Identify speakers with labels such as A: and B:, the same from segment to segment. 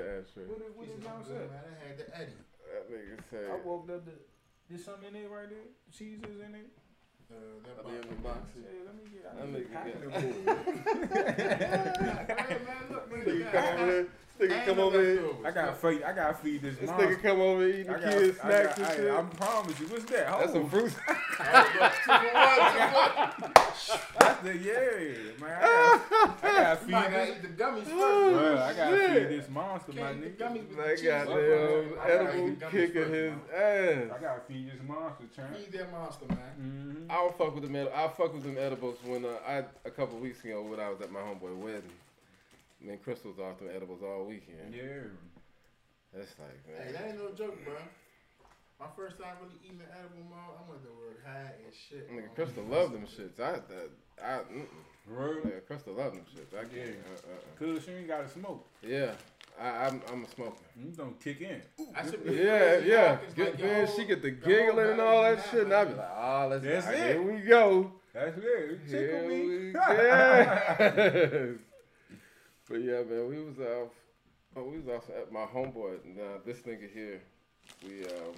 A: to that ashtray.
B: What did, what did
C: said,
B: John
C: "I'm
B: say?
C: man. I had the Eddie.
A: That nigga
B: I
A: said.
B: walked up. The, there's something in there right there. Cheese is in it.
C: Uh, that
A: I the
C: box.
A: box.
B: Yeah, let me get. I
A: That
B: need
A: nigga
B: packing
A: got-
C: Hey, man, look,
A: Nigga
C: nigga,
A: come over here. Nigga come over here.
B: I gotta feed. I gotta feed this.
A: This
B: monster.
A: nigga come over here eating
B: I
A: the
B: got,
A: kids' snacks
B: got,
A: and
B: I,
A: shit.
B: I promise you. What's that?
A: That's some
B: Hold.
A: fruit.
C: Look, two for one, two for one.
B: That's the yeah, man. I gotta, I gotta feed this.
C: eat the gummies first. Bro.
B: Bro, I gotta feed this monster, my nigga.
C: the gummies with
A: That
C: the cheese.
A: goddamn
C: I gotta
A: edible
C: eat the gummies
A: kicking
C: first,
A: his
C: man.
B: I gotta feed this monster, champ.
C: Feed that monster, man.
B: Mm-hmm.
A: I don't fuck with them. edi- I fuck with them edibles when uh, I a couple weeks ago when I was at my homeboy wedding. Me and Crystal was off them edibles all weekend.
B: Yeah.
A: That's like man.
C: Hey, that ain't no joke, bro. My first time really eating an edible mall, I went to work high as shit.
A: Nigga,
C: man.
A: Crystal love them shits. I that I mm-mm.
B: Bro.
A: yeah, Crystal love them shits. I can't.
B: Yeah.
A: Uh, uh, uh.
B: Cause she ain't gotta smoke.
A: Yeah, I, I'm I'm a smoker.
B: You don't kick in.
C: I should be
A: Yeah, yeah.
C: dog, 'cause,
A: Get,
C: like,
A: man,
C: whole-
A: she get the
C: your whole
A: giggling and all that shit, and I be like, oh, let's
B: That's it.
A: here we go.
B: That's it.
A: Here
B: Tickle me.
A: we go. but yeah, man, we was off. Oh, we was off at my homeboy. Now this nigga here, we um,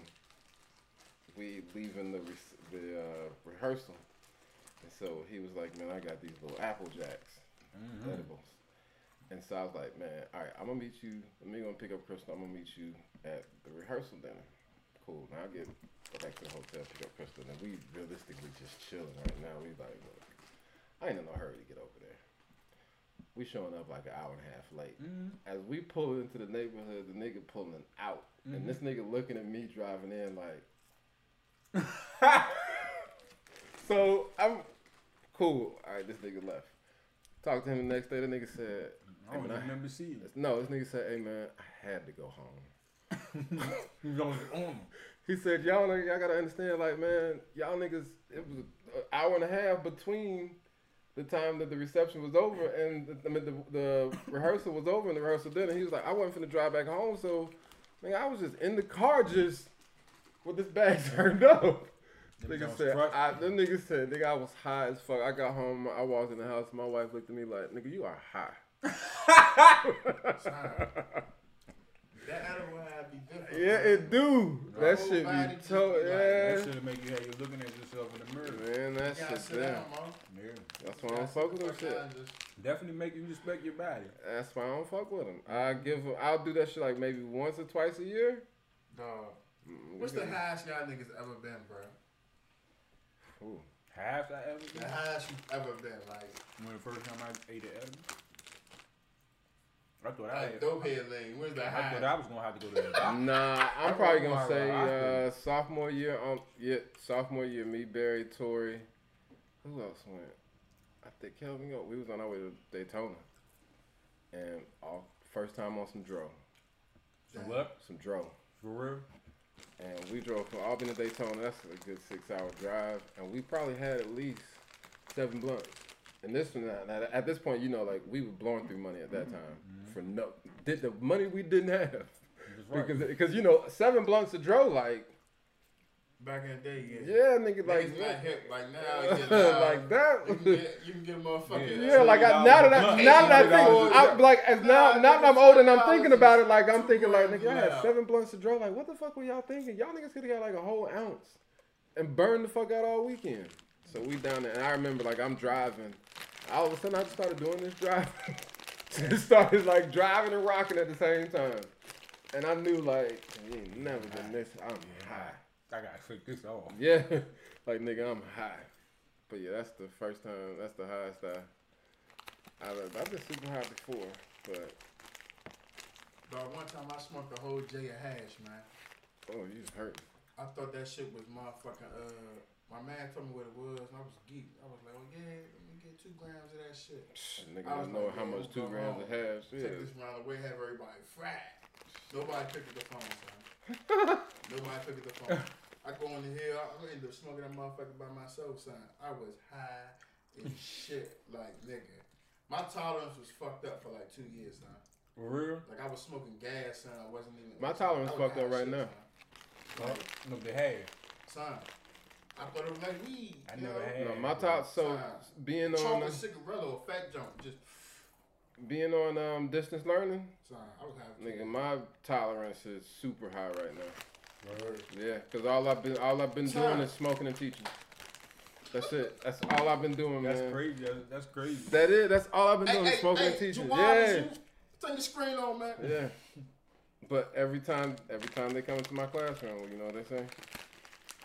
A: we leaving the re- the uh, rehearsal, and so he was like, man, I got these little Apple Jacks
B: Mhm.
A: edibles. And so I was like, man, all right, I'm gonna meet you. I'm gonna pick up Crystal. I'm gonna meet you at the rehearsal dinner. Cool. Now I get back to the hotel, pick up Crystal, and we realistically just chilling right now. We like, look, I ain't in no hurry to get over there. We showing up like an hour and a half late.
B: Mhm.
A: As we pull into the neighborhood, the nigga pulling out,
B: Mhm.
A: and this nigga looking at me driving in like. so I'm cool. All right, this nigga left. Talked to him the next day. The nigga said,
B: I don't
A: Hey, man, I-
B: remember seeing it.
A: no, this nigga said, hey man, I had to go home.
B: He was on his own.
A: He said, y'all, y'all gotta understand, like, man, y'all niggas, it was an hour and a half between the time that the reception was over and the, I mean, the, the rehearsal was over and the rehearsal dinner. He was like, I wasn't finna drive back home, so, man, I was just in the car just with this bag turned up. Nigga said. I, them niggas said, nigga, I was high as fuck. I got home, I walked in the house, my wife looked at me like, nigga, you are high.
C: That edible had to be different.
A: Yeah, it do. That
C: whole
A: shit be
C: just
A: to- yeah.
B: That should make you have you looking at yourself in the mirror.
A: Man, that
C: You gotta
A: shit
C: sit
A: there.
B: Yeah.
A: That's
C: You
A: why I
C: gotta
A: don't fuck with them shit.
C: down and just-
B: Definitely make you respect your body.
A: That's why I don't fuck with them. I give them. I'll do that shit like maybe once or twice a year.
C: Dog.
A: Mm,
C: What's the
A: can-
C: highest y'all niggas ever been, bro?
A: Ooh.
B: Half I ever
C: been?
B: The
C: highest you ever been, like,
B: When the first time I ate an edible. I thought I
C: like
B: had.
C: dope head lane. Where's the
B: I thought
C: highest?
B: I was gonna have to go to the.
A: Nah, I'm
B: I
A: probably
B: roll
A: gonna say uh, sophomore year. Um, yeah, sophomore year. Me, Barry, Tori. Who else went? I think Kelvin. Go. We was on our way to Daytona, and all first time on some dro,
B: So what?
A: some dro.
B: For real?
A: and we drove from Albany to Daytona. That's a good six-hour drive, and we probably had at least seven blunts. And this one, at this point, you know, like we were blowing through money at that mm-hmm. time mm-hmm. for no, did the money we didn't have
B: right.
A: because because you know seven blunts a dro like
C: Back in the day, yeah.
A: yeah nigga like
C: Niggas not hip like now. Like, now
A: like that.
C: You can get, you can get a motherfucking.
A: Yeah, like I, now that I, now that I think, I'm like as now, now that I'm older and I'm thinking about it, like I'm thinking like nigga, y'all had seven blunts of dro. Like what the fuck were y'all thinking? Y'all niggas could have got like a whole ounce and burned the fuck out all weekend. So we down there, and I remember like I'm driving. All of a sudden, I just started doing this driving. just started like driving and rocking at the same time, and I knew like you ain't never been this. I'm high.
B: I gotta shake this off.
A: Yeah, like nigga, I'm high. But yeah, that's the first time. That's the highest I. I've, I've been super high before, but
C: Dog, one time I smoked a whole J of hash, man.
A: oh, you just hurt.
C: I thought that shit was motherfucking. Uh, my man told me what it was, and I was geek. I was like, oh yeah, let me get two grams of that shit.
A: Nigga
C: I was
A: don't know
C: like,
A: how
C: yeah,
A: much two grams
C: home.
A: of hash
C: Take this round away, have everybody fried. Nobody picked up the phone, son. Nobody picked up the phone. I go on the hill, I ended up smoking that motherfucker by myself, son. I was high as shit, like nigga. My tolerance was fucked up for like two years, son.
B: For real?
C: Like I was smoking gas, son. I wasn't even.
A: My tolerance fucked up right
C: shit,
A: now.
C: son. Like,
B: No, they had.
C: son, I thought it was like weed.
B: I
C: you
B: never
C: know?
B: had.
A: No, my top. So
C: Fine.
A: being on.
C: Chocolate
A: The,
C: cigarillo, fat junk, just
A: being on um, distance learning,
C: Son, I would have.
A: nigga, my tolerance is super high right now.
C: Word.
A: Yeah, because all I've been all I've been doing is smoking and teaching. That's it. That's all I've been doing, man.
B: That's
A: man.
B: crazy. That's, that's crazy.
A: That is. That's all I've been
C: Hey,
A: doing
C: hey,
A: is smoking
C: hey,
A: and teaching.
C: Jawad,
A: Yeah,
C: you- Turn your screen on, man.
A: yeah. But every time, every time they come into my classroom, you know what they say?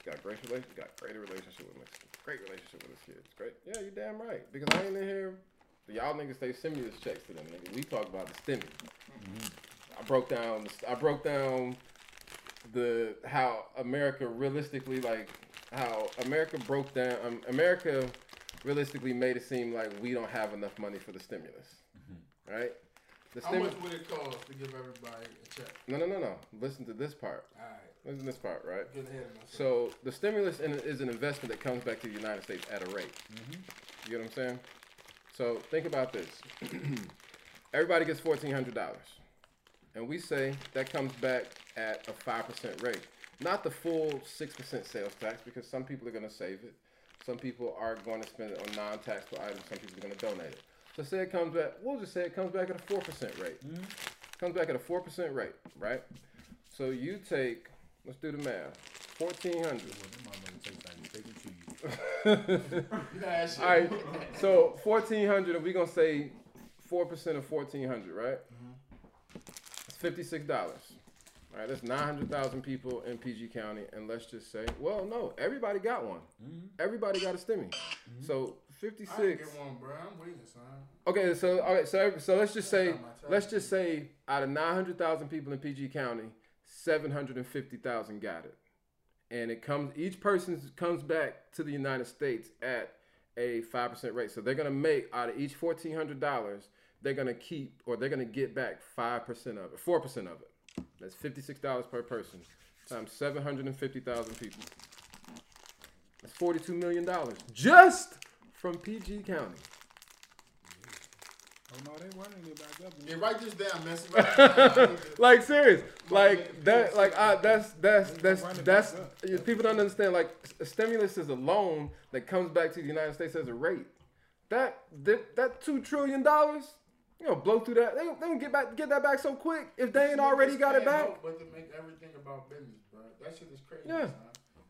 A: Got great relation, got greater relationship with my, great relationship with his kids. Great. Yeah, you damn right. Because I ain't in here. Y'all niggas say stimulus checks to them, nigga. We talk about the stimulus. I broke down. the- I broke down the how America realistically like how America broke down. Um, America realistically made it seem like we don't have enough money for the stimulus, right? The
C: How
A: stimulus.
C: much would it cost to give everybody a check?
A: No, no, no, no. Listen to this part.
C: All right,
A: To this part, right? So the stimulus in- is an investment that comes back to the United States at a rate. You get what I'm saying? So think about this. Everybody gets fourteen hundred dollars, and we say that comes back at a five percent rate, not the full six percent sales tax, because some people are going to save it, some people are going to spend it on non-taxable items, some people are going to donate it. So say it comes back. We'll just say it comes back at a four percent rate. Comes back at a four percent rate, right? So you take. Let's do the math. Fourteen hundred. All right. so fourteen hundred. If we gonna say four percent of fourteen hundred, right? Mm-hmm. It's fifty six dollars. All right, that's nine hundred thousand people in PG County, and let's just say, well, no, everybody got one. Everybody got a stimmy. So fifty
C: I didn't get one, bro. I'm waiting, son.
A: Okay, so all right, so so let's just say
C: That's not my
A: let's just say out of nine hundred thousand people in PG County, seven hundred and fifty thousand got it, and it comes each person comes back to the United States at a five percent rate. So they're gonna make out of each fourteen hundred dollars, they're gonna keep or they're gonna get back five percent of it, four percent of it. That's fifty six dollars per person times seven hundred and fifty thousand people. That's forty two million dollars just from PG County.
B: Oh no, they running it back up.
C: Yeah, write this down, man. See, write this down. I
A: like serious like that like I, that's that's that's
B: Run it
A: that's
B: back up.
A: yeah, people don't understand like a stimulus is a loan that comes back to the united states as a rate that that, that two trillion dollars you know blow through that they, they gonna get back get that back so quick if they ain't already got it back
C: help But to make everything about business, bro. That shit is crazy.
A: Yeah.
C: Son.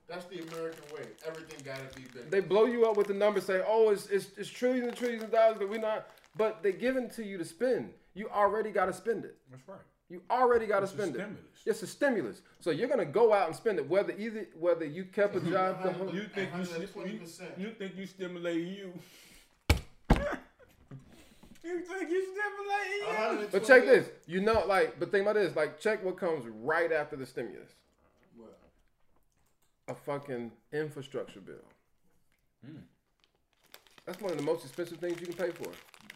C: That's the American way. Everything gotta be business.
A: they blow you up with the numbers say oh it's, it's, it's trillions and trillions of dollars but we're not but they give it to you to spend you already got to spend it
B: That's right.
A: you already got to
B: It's a
A: spend it
B: stimulus.
A: it's a stimulus so you're gonna go out and spend it whether either whether you kept a job the whole,
B: You think you, sti-
C: 120%.
B: you, you think you stimulate you? you think you stimulating you?
A: But check this. You know, like, but think about this. Like, check what comes right after the stimulus.
C: What?
A: A fucking infrastructure bill.
B: Hmm.
A: That's one of the most expensive things you can pay for.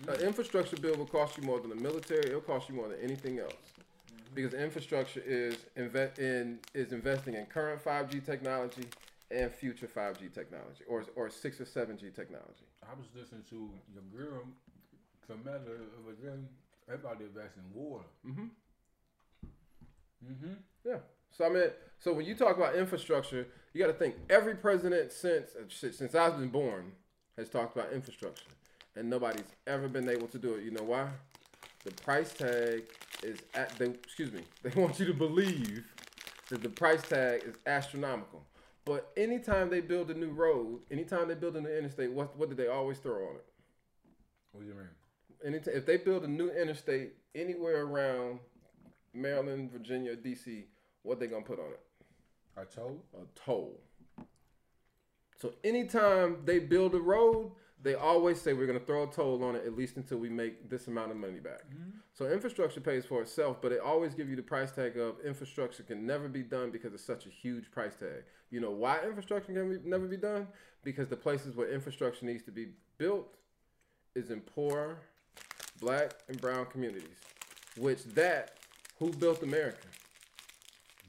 B: Hmm.
A: An infrastructure bill will cost you more than the military. It'll cost you more than anything else.
B: Mm-hmm.
A: Because infrastructure is invest in is investing in current 5G technology and future 5G technology, or or six or seven G technology.
B: I was listening to your girl, Kamala, of a girl. Everybody invests in water.
A: Mm-hmm.
B: Mm-hmm.
A: Yeah. So I mean, so when you talk about infrastructure, you got to think every president since uh, since I've been born has talked about infrastructure, and nobody's ever been able to do it. You know why? The price tag is at they excuse me. They want you to believe that the price tag is astronomical. But anytime they build a new road, anytime they build a new interstate, what what do they always throw on it?
B: What do you mean?
A: Anytime, if they build a new interstate anywhere around Maryland, Virginia, DC, what they gonna put on it?
B: A toll.
A: a toll. So anytime they build a road, they always say we're going to throw a toll on it at least until we make this amount of money back. Mm-hmm. So infrastructure pays for itself, but it always give you the price tag of infrastructure can never be done because it's such a huge price tag. You know why infrastructure can be, never be done? Because the places where infrastructure needs to be built is in poor, black and brown communities. Which that who built America?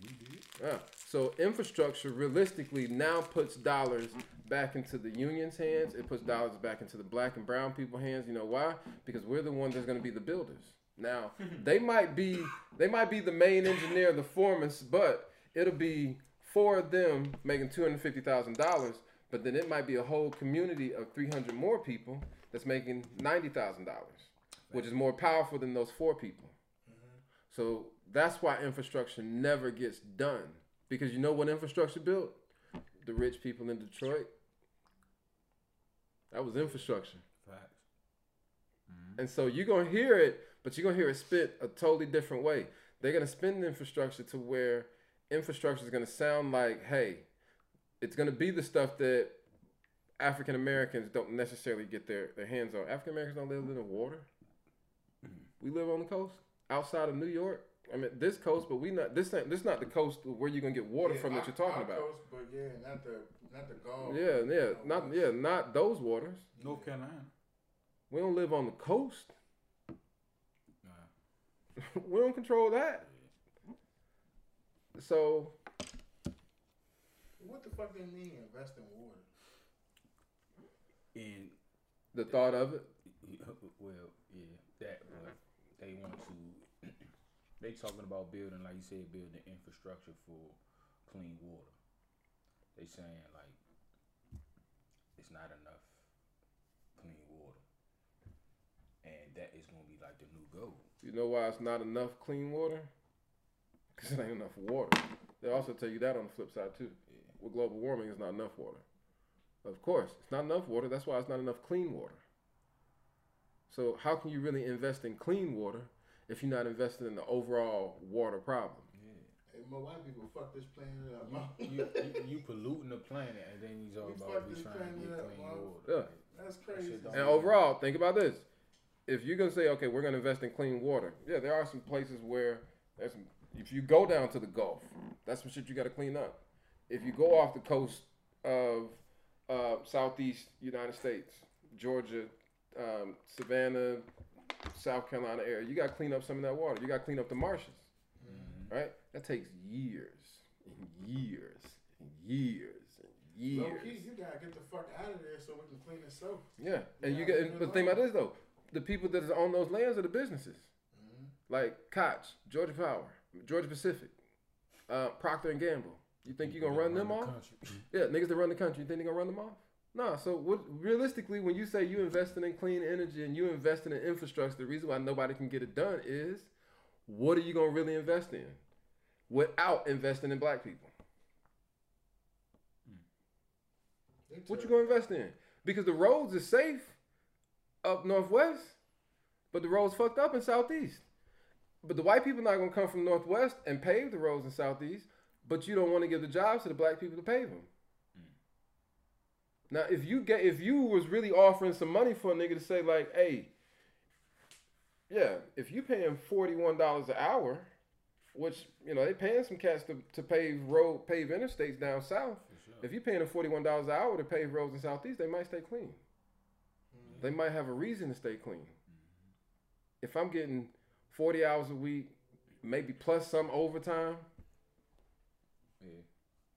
A: We did. Yeah. So infrastructure realistically now puts dollars back into the union's hands. It puts dollars back into the black and brown people hands. You know why? Because we're the ones that's going to be the builders. Now they might be they might be the main engineer, the foreman, but it'll be four of them making two hundred fifty thousand dollars. But then it might be a whole community of three hundred more people that's making ninety thousand dollars. which is more powerful than those four people.
C: Mm-hmm.
A: So that's why infrastructure never gets done. Because you know what infrastructure built? The rich people in Detroit. That was infrastructure.
B: Facts. Mm-hmm.
A: And so you're gonna hear it, but you're gonna hear it spit a totally different way. They're gonna spin the infrastructure to where infrastructure is gonna sound like, hey, it's gonna be the stuff that African Americans don't necessarily get their, their hands on. African Americans don't live in the water. Mm-hmm. We live on the coast, outside of New York. I mean, this coast, but we not this ain't this not the coast where you're gonna get water
C: Yeah,
A: from that
C: our-
A: you're talking
C: our
A: about.
C: Coast, but yeah, not the not the Gulf.
A: Yeah, yeah, not yeah, not those waters.
B: North Carolina.
A: We don't live on the coast.
B: Nah.
A: we don't control that. So
C: What the fuck they mean invest in water?
B: And
A: the thought of it,
B: well, yeah, that but they want to. They talking about building, like you said, building infrastructure for clean water. They saying like it's not enough clean water, and that is gonna be like the new goal.
A: you know why it's not enough clean water? Because it ain't enough water. They also tell you that on the flip side too. With global warming, it's not enough water. Of course, it's not enough water. That's why it's not enough clean water. So how can you really invest in clean water if you're not investing in the overall water problem? Yeah.
C: Hey, more white people fuck this planet up. man.
B: You, you, you polluting the planet, and then you talking
C: We
B: about we trying to
C: planet
B: get
C: up,
B: clean water.
A: Yeah.
C: That's crazy.
B: shit don't
A: And overall, think about this. If you're gonna say, okay, we're gonna invest in clean water, yeah, there are some places where there's some. If you go down to the Gulf, that's some shit you got to clean up. If you go off the coast of uh, southeast United States, Georgia, um, Savannah, South Carolina area, you got to clean up some of that water. You got to clean up the marshes, right? That takes years, and years, and years, and years.
C: Low
A: years.
C: key, you gotta get the fuck out of there so we can clean itself.
A: Yeah, and you
C: Yeah,
A: get.
C: it's
A: But
C: good
A: think about this though: the people that is on those lands are the businesses,
C: Mm-hmm.
A: like Koch, Georgia Power, Georgia Pacific, uh, Procter and Gamble. You think you're gonna run them
B: the
A: off?
B: country.
A: Yeah, niggas that run the country. You think they gonna run them off? Nah. So what? Realistically, when you say you investing in clean energy and you investing in infrastructure, the reason why nobody can get it done is, what are you gonna really invest in, without investing in black people?
C: They
A: What you gonna invest in? Because the roads is safe up northwest, but the roads fucked up in southeast. But the white people not gonna come from northwest and pave the roads in southeast. But you don't want to give the jobs to the black people to pave them. Now, if you get if you was really offering some money for a nigga to say like, hey, yeah, if you paying forty one dollars an hour, which you know they paying some cats to, to pave road pave interstates down south. If you're paying them forty one dollars an hour to pave roads in southeast, they might stay clean. Mm-hmm. They might have a reason to stay clean. If I'm getting forty hours a week, maybe plus some overtime,
B: Yeah.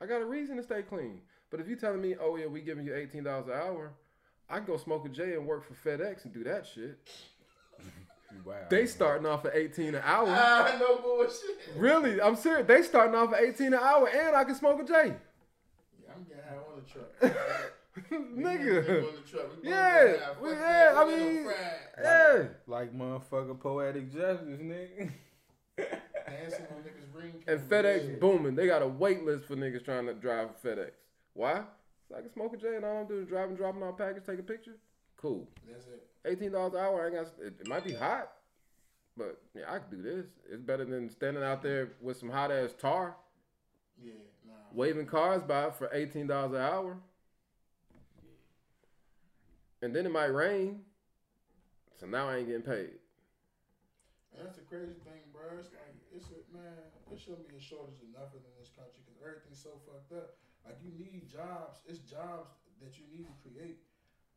A: I got a reason to stay clean. But if you telling me, oh yeah, we giving you eighteen dollars an hour, I can go smoke a J and work for FedEx and do that shit.
B: Wow.
A: They starting off at eighteen an hour.
C: Ah, no bullshit.
A: Really, I'm serious. They starting off at eighteen an hour, and I can smoke a J.
C: Yeah, I'm getting high on the truck.
A: Nigga.
C: gonna on the truck. We
A: Yeah, we- yeah. I mean- Yeah.
B: Like motherfucker poetic justice, nigga.
C: Dancing on niggas' ring.
A: And. FedEx booming. They got a wait list for niggas trying to drive FedEx. Why? So I can smoke a J and all I'm doing is driving, dropping off package, take a picture. Cool.
C: That's it.
A: Eighteen dollars an hour. I ain't got. It, it might be hot, but yeah, I can do this. It's better than standing out there with some hot ass tar,
C: Yeah, nah.
A: waving cars by for eighteen dollars an hour. Yeah. And then it might rain, so now I ain't getting paid.
C: That's the crazy thing, bro. It's like it's a man. There shouldn't be a shortage of nothing in this country because everything's so fucked up. Like you need jobs. It's jobs that you need to create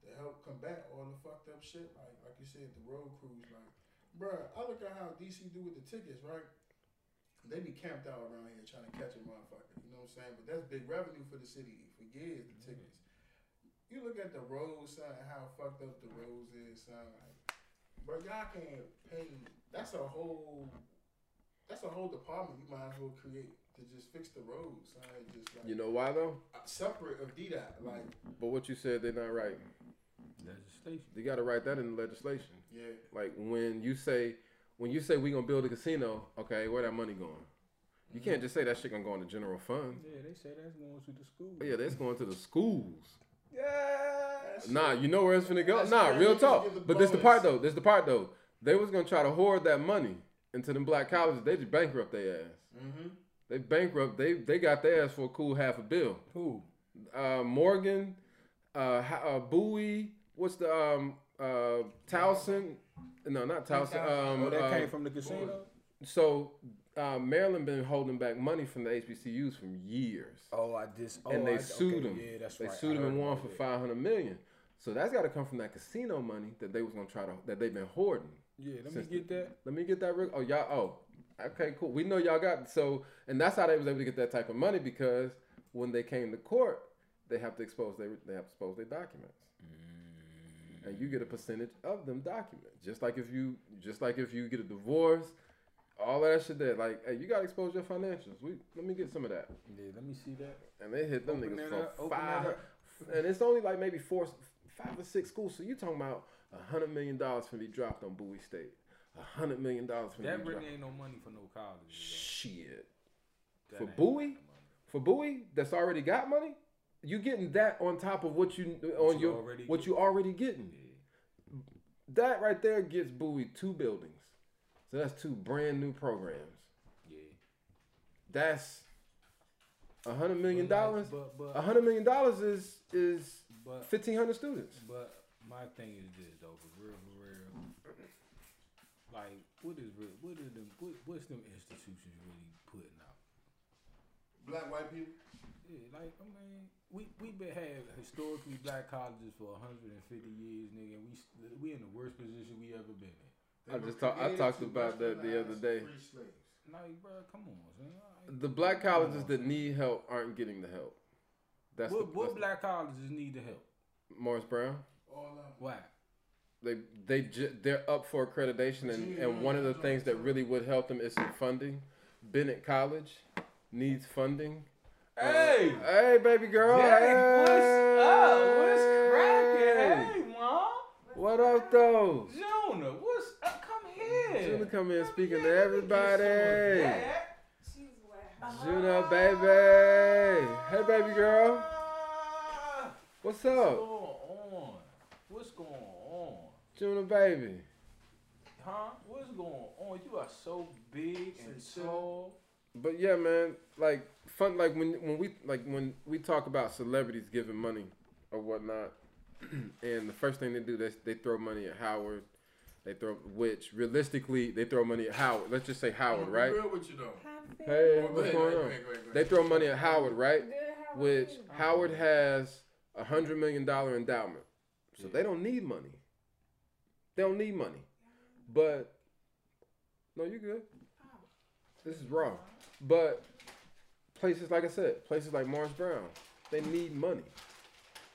C: to help combat all the fucked up shit. Like like you said, the road crews. Like, bro, I look at how DC do with the tickets, right? They be camped out around here trying to catch a motherfucker. You know what I'm saying? But that's big revenue for the city for years. The mm-hmm. tickets. You look at the roads, son, and how fucked up the roads is, son. Like, bro, y'all can't pay. That's a whole. That's a whole department you might as well create to just fix the roads, son. Just like
A: You know why though?
C: uh, separate of DDOT, like
A: But what you said, they're not right.
B: Legislation. legislation.
A: You got to write that in the legislation.
C: Yeah.
A: Like when you say when you say we gonna build a casino, okay, where that money going? You can't just say that shit gonna go in the general fund.
B: Yeah, they say that's going to the school.
A: Yeah, that's going to the schools.
B: Yeah.
A: Nah, you know where it's gonna go.
C: That's
A: Nah, real talk.
C: give the
A: But this the part though. This the part though. They was gonna try to hoard that money into them black colleges. They just bankrupt their ass.
C: Mm-hmm.
A: They bankrupt. They they got their ass for a cool half a bill.
B: Who?
A: Uh, Morgan, uh, uh, Bowie. What's the um uh Towson? No, not Towson. Um,
B: Oh, that came from the casino.
A: So uh, Maryland been holding back money from the HBCUs for years,
B: Oh, I just. Oh,
A: and they
B: I,
A: sued
B: okay,
A: them.
B: Yeah, that's
A: they
B: right.
A: sued
B: I
A: them and won for five hundred million. So that's got to come from that casino money that they was gonna try to that they've been hoarding.
B: Yeah, let me get that.
A: Let me get that. Real, oh y'all. Oh, okay, cool. We know y'all got so, and that's how they was able to get that type of money because when they came to court, they have to expose they they have to expose their documents,
B: Mm.
A: and you get a percentage of them documents. Just like if you just like if you get a divorce, all that shit there. Like, hey, you gotta expose your financials. We let me get some of that,
B: Yeah, let me see that.
A: and they hit them
B: Open
A: niggas
B: that up,
A: for
B: open
A: five. And it's only like maybe four, five or six schools. So you talking about a hundred million dollars for be dropped on Bowie State. A hundred million dollars for
B: That really ain't no money for no college.
A: Shit.
B: That
A: For Bowie? For Bowie, that's already got money. You getting that on top of what you on
B: you
A: your
B: already
A: what you already getting.
B: Yeah.
A: That right there gets Bowie two buildings. So that's two brand new programs.
B: Yeah.
A: That's a hundred million dollars. A hundred million dollars is is fifteen hundred students.
B: but my thing is this though, for real, for real. Like, what is real? What is them? What, what's them institutions really putting out?
C: Black white people.
B: Yeah, like I mean, we we been had historically black colleges for 150 years, nigga. And we s- we in the worst position we ever been in.
A: I just talk- I talked about that the other day.
C: Free slaves.
B: Like, bro, come on, man. Like,
A: The black colleges
B: on,
A: that
B: son.
A: need help aren't getting the help. That's
B: what,
A: the,
B: what
A: that's the-
B: black colleges need the help?
A: Morris Brown.
C: All of them.
B: Why?
A: They they ju- they're up for accreditation, and, and one of the things that really would help them is some funding. Bennett College needs funding. Uh,
B: Hey!
A: hey, baby girl.
B: Hey, what's up? What's cracking? Hey, mom.
A: What up, though?
B: Jonah, what's up? Come here.
A: Juna come in speaking to
B: Let me get
A: everybody.
B: some of that.
A: Juna, baby. Hey, baby girl. What's
B: What's
A: up?
B: going on? What's going on?
A: Juna, baby.
B: Huh? What's going on? You are so big and
C: Say
B: tall.
A: But yeah, man, like fun, like when when we like when we talk about celebrities giving money or whatnot, and the first thing they do they they throw money at Howard, they throw which realistically they throw money at Howard. Let's just say Howard, right?
C: real with you though.
A: Hey, what's going on?
C: ahead, go ahead, go
A: They throw money at Howard, right? Which. Howard has a hundred million dollar endowment, so they don't need money. They don't need money, but no, you good. This is wrong. But places like I said, places like Morris Brown, they need money,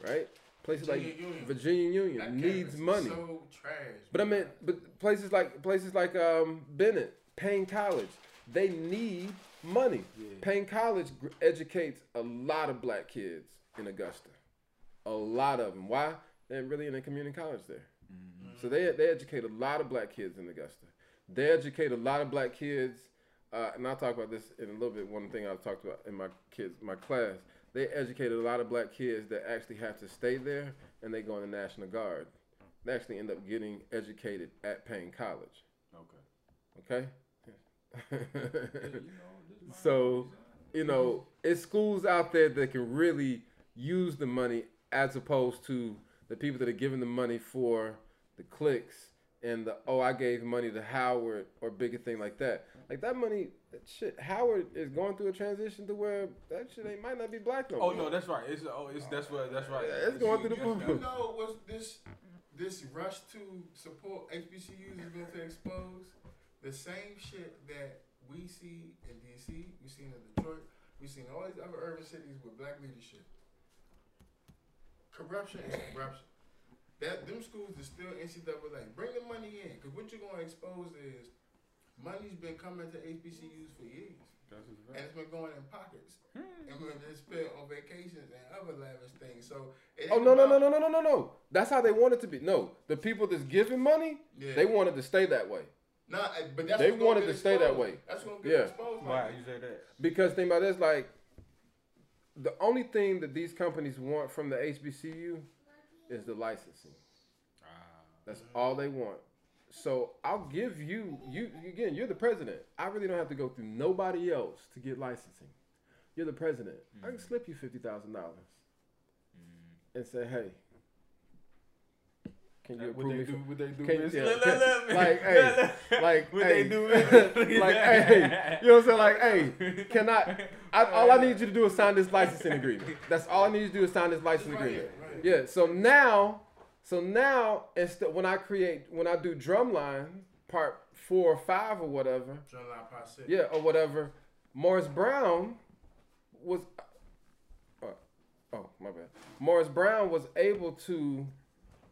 A: right? Places
C: Virginia
A: like
C: Union.
A: Virginia Union
C: That
A: needs money.
C: So trash.
A: But I mean, but places like places like um, Bennett, Paine College, they need money.
B: Yeah.
A: Paine College gr- educates a lot of black kids in Augusta, a lot of them. Why? They're really in a community college there, so they they educate a lot of black kids in Augusta. They educate a lot of black kids, uh, and I'll talk about this in a little bit. One thing I've talked about in my kids, my class, they educated a lot of black kids that actually have to stay there, and they go in the National Guard. They actually end up getting educated at Paine College.
B: Okay.
A: Okay.
B: Yeah, you know,
A: So, you know, it's schools out there that can really use the money as opposed to the people that are giving the money for the clicks and the oh I gave money to Howard or bigger thing like that. Like that money, that shit. Howard is going through a transition to where that shit ain't might not be black no
B: Oh
A: more.
B: no, that's right. It's oh, it's that's what that's right.
A: Yeah, it's going through the
C: You,
A: boom.
C: you know what this this rush to support HBCUs is going to expose? The same shit that we see in DC, we see in Detroit, we see in all these other urban cities with black leadership. Corruption is corruption. That them schools is still NCAA. Bring the money in, cause what you're gonna expose is money's been coming to HBCUs for years. and it's been going in pockets. Hmm. And we're just spent on vacations and other lavish things. So
A: oh no no no no no no no no. That's how they want it to be. No, the people that's giving money, yeah. they wanted to stay that way.
C: No, but that's
A: they wanted to stay that way.
C: That's what yeah. exposed.
D: Why you say that?
A: Because think about this, like the only thing that these companies want from the HBCU is the licensing. Ah. That's all they want. So I'll give you you again. You're the president. I really don't have to go through nobody else to get licensing. You're the president. Mm. I can mm. slip you fifty thousand dollars mm. and say, hey. Can you approve me?
D: Do, would they do
A: can,
D: this?
A: Yeah, can, like, hey, like, would hey, they do like, hey, you know what I'm saying? Like, hey, can I, I? All I need you to do is sign this licensing agreement. That's all I need you to do is sign this licensing agreement. Right. Yeah. So now so now instead when I create when I do drumline part four or five or whatever.
C: Drumline part six.
A: Yeah, or whatever. Morris Brown was uh, oh my bad. Morris Brown was able to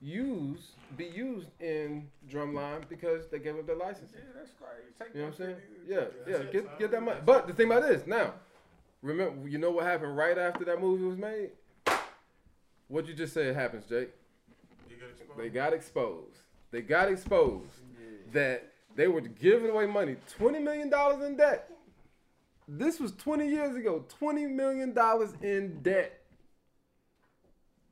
A: use be used in drumline because they gave up their license.
D: Yeah, that's great. Take
A: you know what I'm saying? Yeah, yeah, yeah get get that money. But the thing about this now, remember you know what happened right after that movie was made? What you just said happens, Jake. They got exposed. They got exposed yeah. that they were giving away money, twenty million dollars in debt. This was twenty years ago. Twenty million dollars in debt.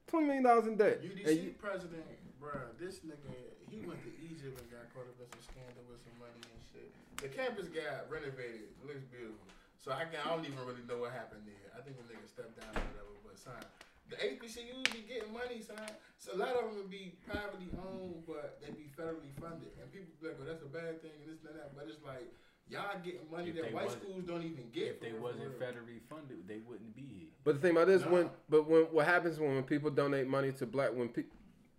A: Twenty million dollars in debt.
C: UDC you, president, bro, this nigga, he went to Egypt and got caught up in some scandal with some money and shit. The campus got renovated. It looks beautiful. So I, can, I don't even really know what happened there. I think the nigga stepped down or whatever. But son, the HBCUs be getting money, son. So a lot of them would be privately owned, but they be federally funded. And people be like, well, that's a bad thing and this and that. But it's like, y'all getting money if that white schools don't even get.
D: If they wasn't federally funded, they wouldn't be here.
A: But the thing about this, nah. when but when what happens when, when people donate money to black when pe-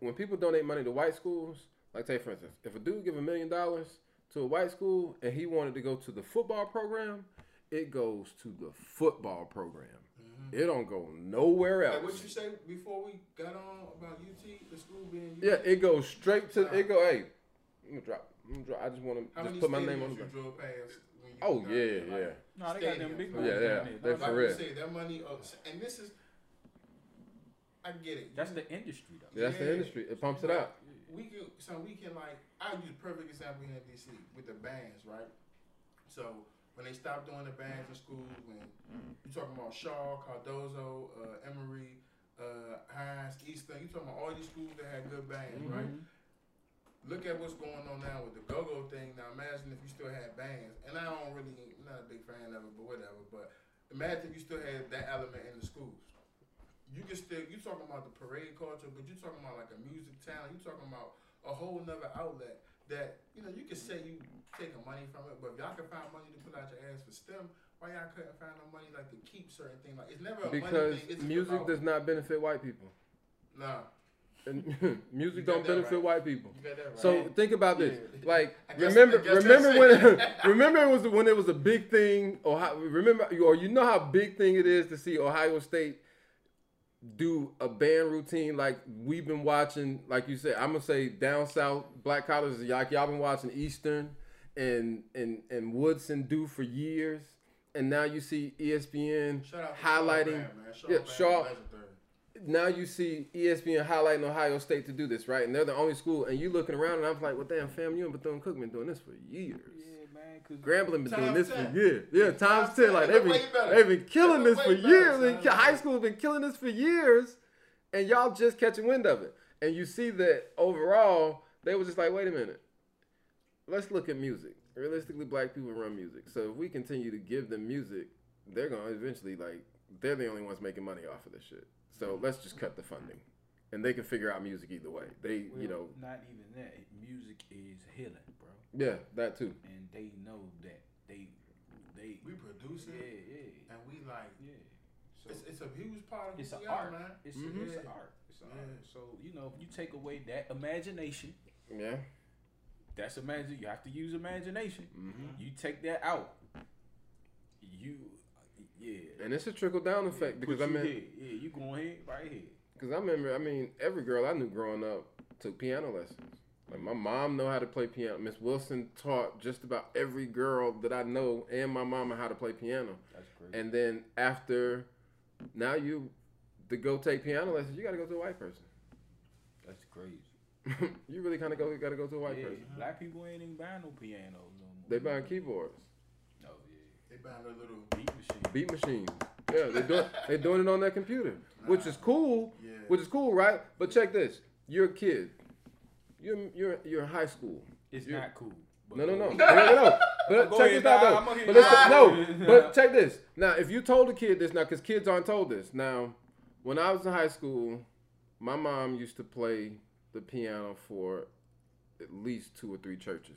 A: when people donate money to white schools, like say for instance, if a dude give a million dollars to a white school and he wanted to go to the football program, it goes to the football program. It don't go nowhere else.
C: Like what you say before we got on about UT, the school being UT?
A: Yeah, it goes straight to. It go. Hey, I'm gonna drop. I'm gonna drop. I just want to just put my name on
C: the. drove past
A: oh yeah, yeah. Like,
D: no, they got them big.
A: Yeah, yeah. That's for real.
C: Say that money, uh, and this is. I get it.
D: That's the industry, though.
A: Yeah, that's the industry. It pumps it out.
C: We can, so we can like. I'll use perfect example here in DC with the bands, right? So when they stopped doing the bands in schools, when you talking about Shaw, Cardozo, uh, Emory, uh, Hinds, Eastern, you talking about all these schools that had good bands, mm-hmm. right? Look at what's going on now with the go-go thing. Now imagine if you still had bands, and I don't really, I'm not a big fan of it, but whatever. But imagine if you still had that element in the schools. You can still, you talking about the parade culture, but you talking about like a music talent. You talking about a whole nother outlet that you know you can say you taking money from it, but if y'all can find money to put out your ass for STEM, why y'all couldn't find no money like to keep certain things? Like it's never
A: because music does not benefit white people.
C: Nah.
A: And music don't benefit
C: right.
A: white people.
C: Right.
A: So think about this. Yeah. Like remember remember when remember it was when it was a big thing or remember or you know how big thing it is to see Ohio State do a band routine like we've been watching like you said I'm gonna say down south black colleges like y'all been watching Eastern and and and Woodson do for years, and now you see ESPN highlighting.
C: Shaw, yeah, Shaw.
A: Now you see ESPN highlighting Ohio State to do this, right? And they're the only school. And you looking around, and I'm like, well, damn, fam, you and Bethune Cookman doing this for years.
D: Yeah, man.
A: Grambling been doing this 10. for years. Yeah, times, times ten. Like they've been, they've been killing this for years. high school's been killing this for years, and y'all just catching wind of it. And you see that overall, they were just like, wait a minute let's look at music. Realistically, black people run music. So if we continue to give them music, they're gonna eventually like they're the only ones making money off of this shit. So mm-hmm. let's just cut the funding, and they can figure out music either way. They, well, you know,
D: not even that. Music is healing.
A: Yeah, that too.
D: And they know that they they
C: we produce it.
D: Yeah, yeah.
C: And we like
D: yeah.
C: So it's, it's a huge part of
D: it's
C: an
D: art,
C: man.
D: It's, mm-hmm. a, it's an art. It's an yeah. art. So you know, if you take away that imagination,
A: yeah,
D: that's imagine. You have to use imagination.
A: Mm-hmm.
D: You take that out. You, yeah.
A: And it's a trickle down effect
D: yeah,
A: because I mean,
D: here. yeah, you going ahead right here.
A: Because I remember, I mean, every girl I knew growing up took piano lessons. Like my mom know how to play piano. Miss Wilson taught just about every girl that I know and my mama how to play piano.
B: That's great.
A: And then after, now you, to go take piano lessons, you got to go to a white person.
B: That's crazy.
A: you really kind of go got to go to a white
B: yeah,
A: person.
B: black people ain't even buying no pianos no more.
A: They buying keyboards,
B: Oh yeah,
C: They buying a little.
B: beat machine.
A: beat machines. Yeah, they doing they doing it on their computer, which is cool.
C: Yeah.
A: Which is cool, right? But check this: you're a kid. You're you're you're in high school.
B: It's
A: You're-
B: not cool.
A: No, no, no, no, no, no. But check this out though. But listen, no. But check this. Now, if you told a kid this now, because kids aren't told this. Now, when I was in high school, my mom used to play the piano for at least two or three churches,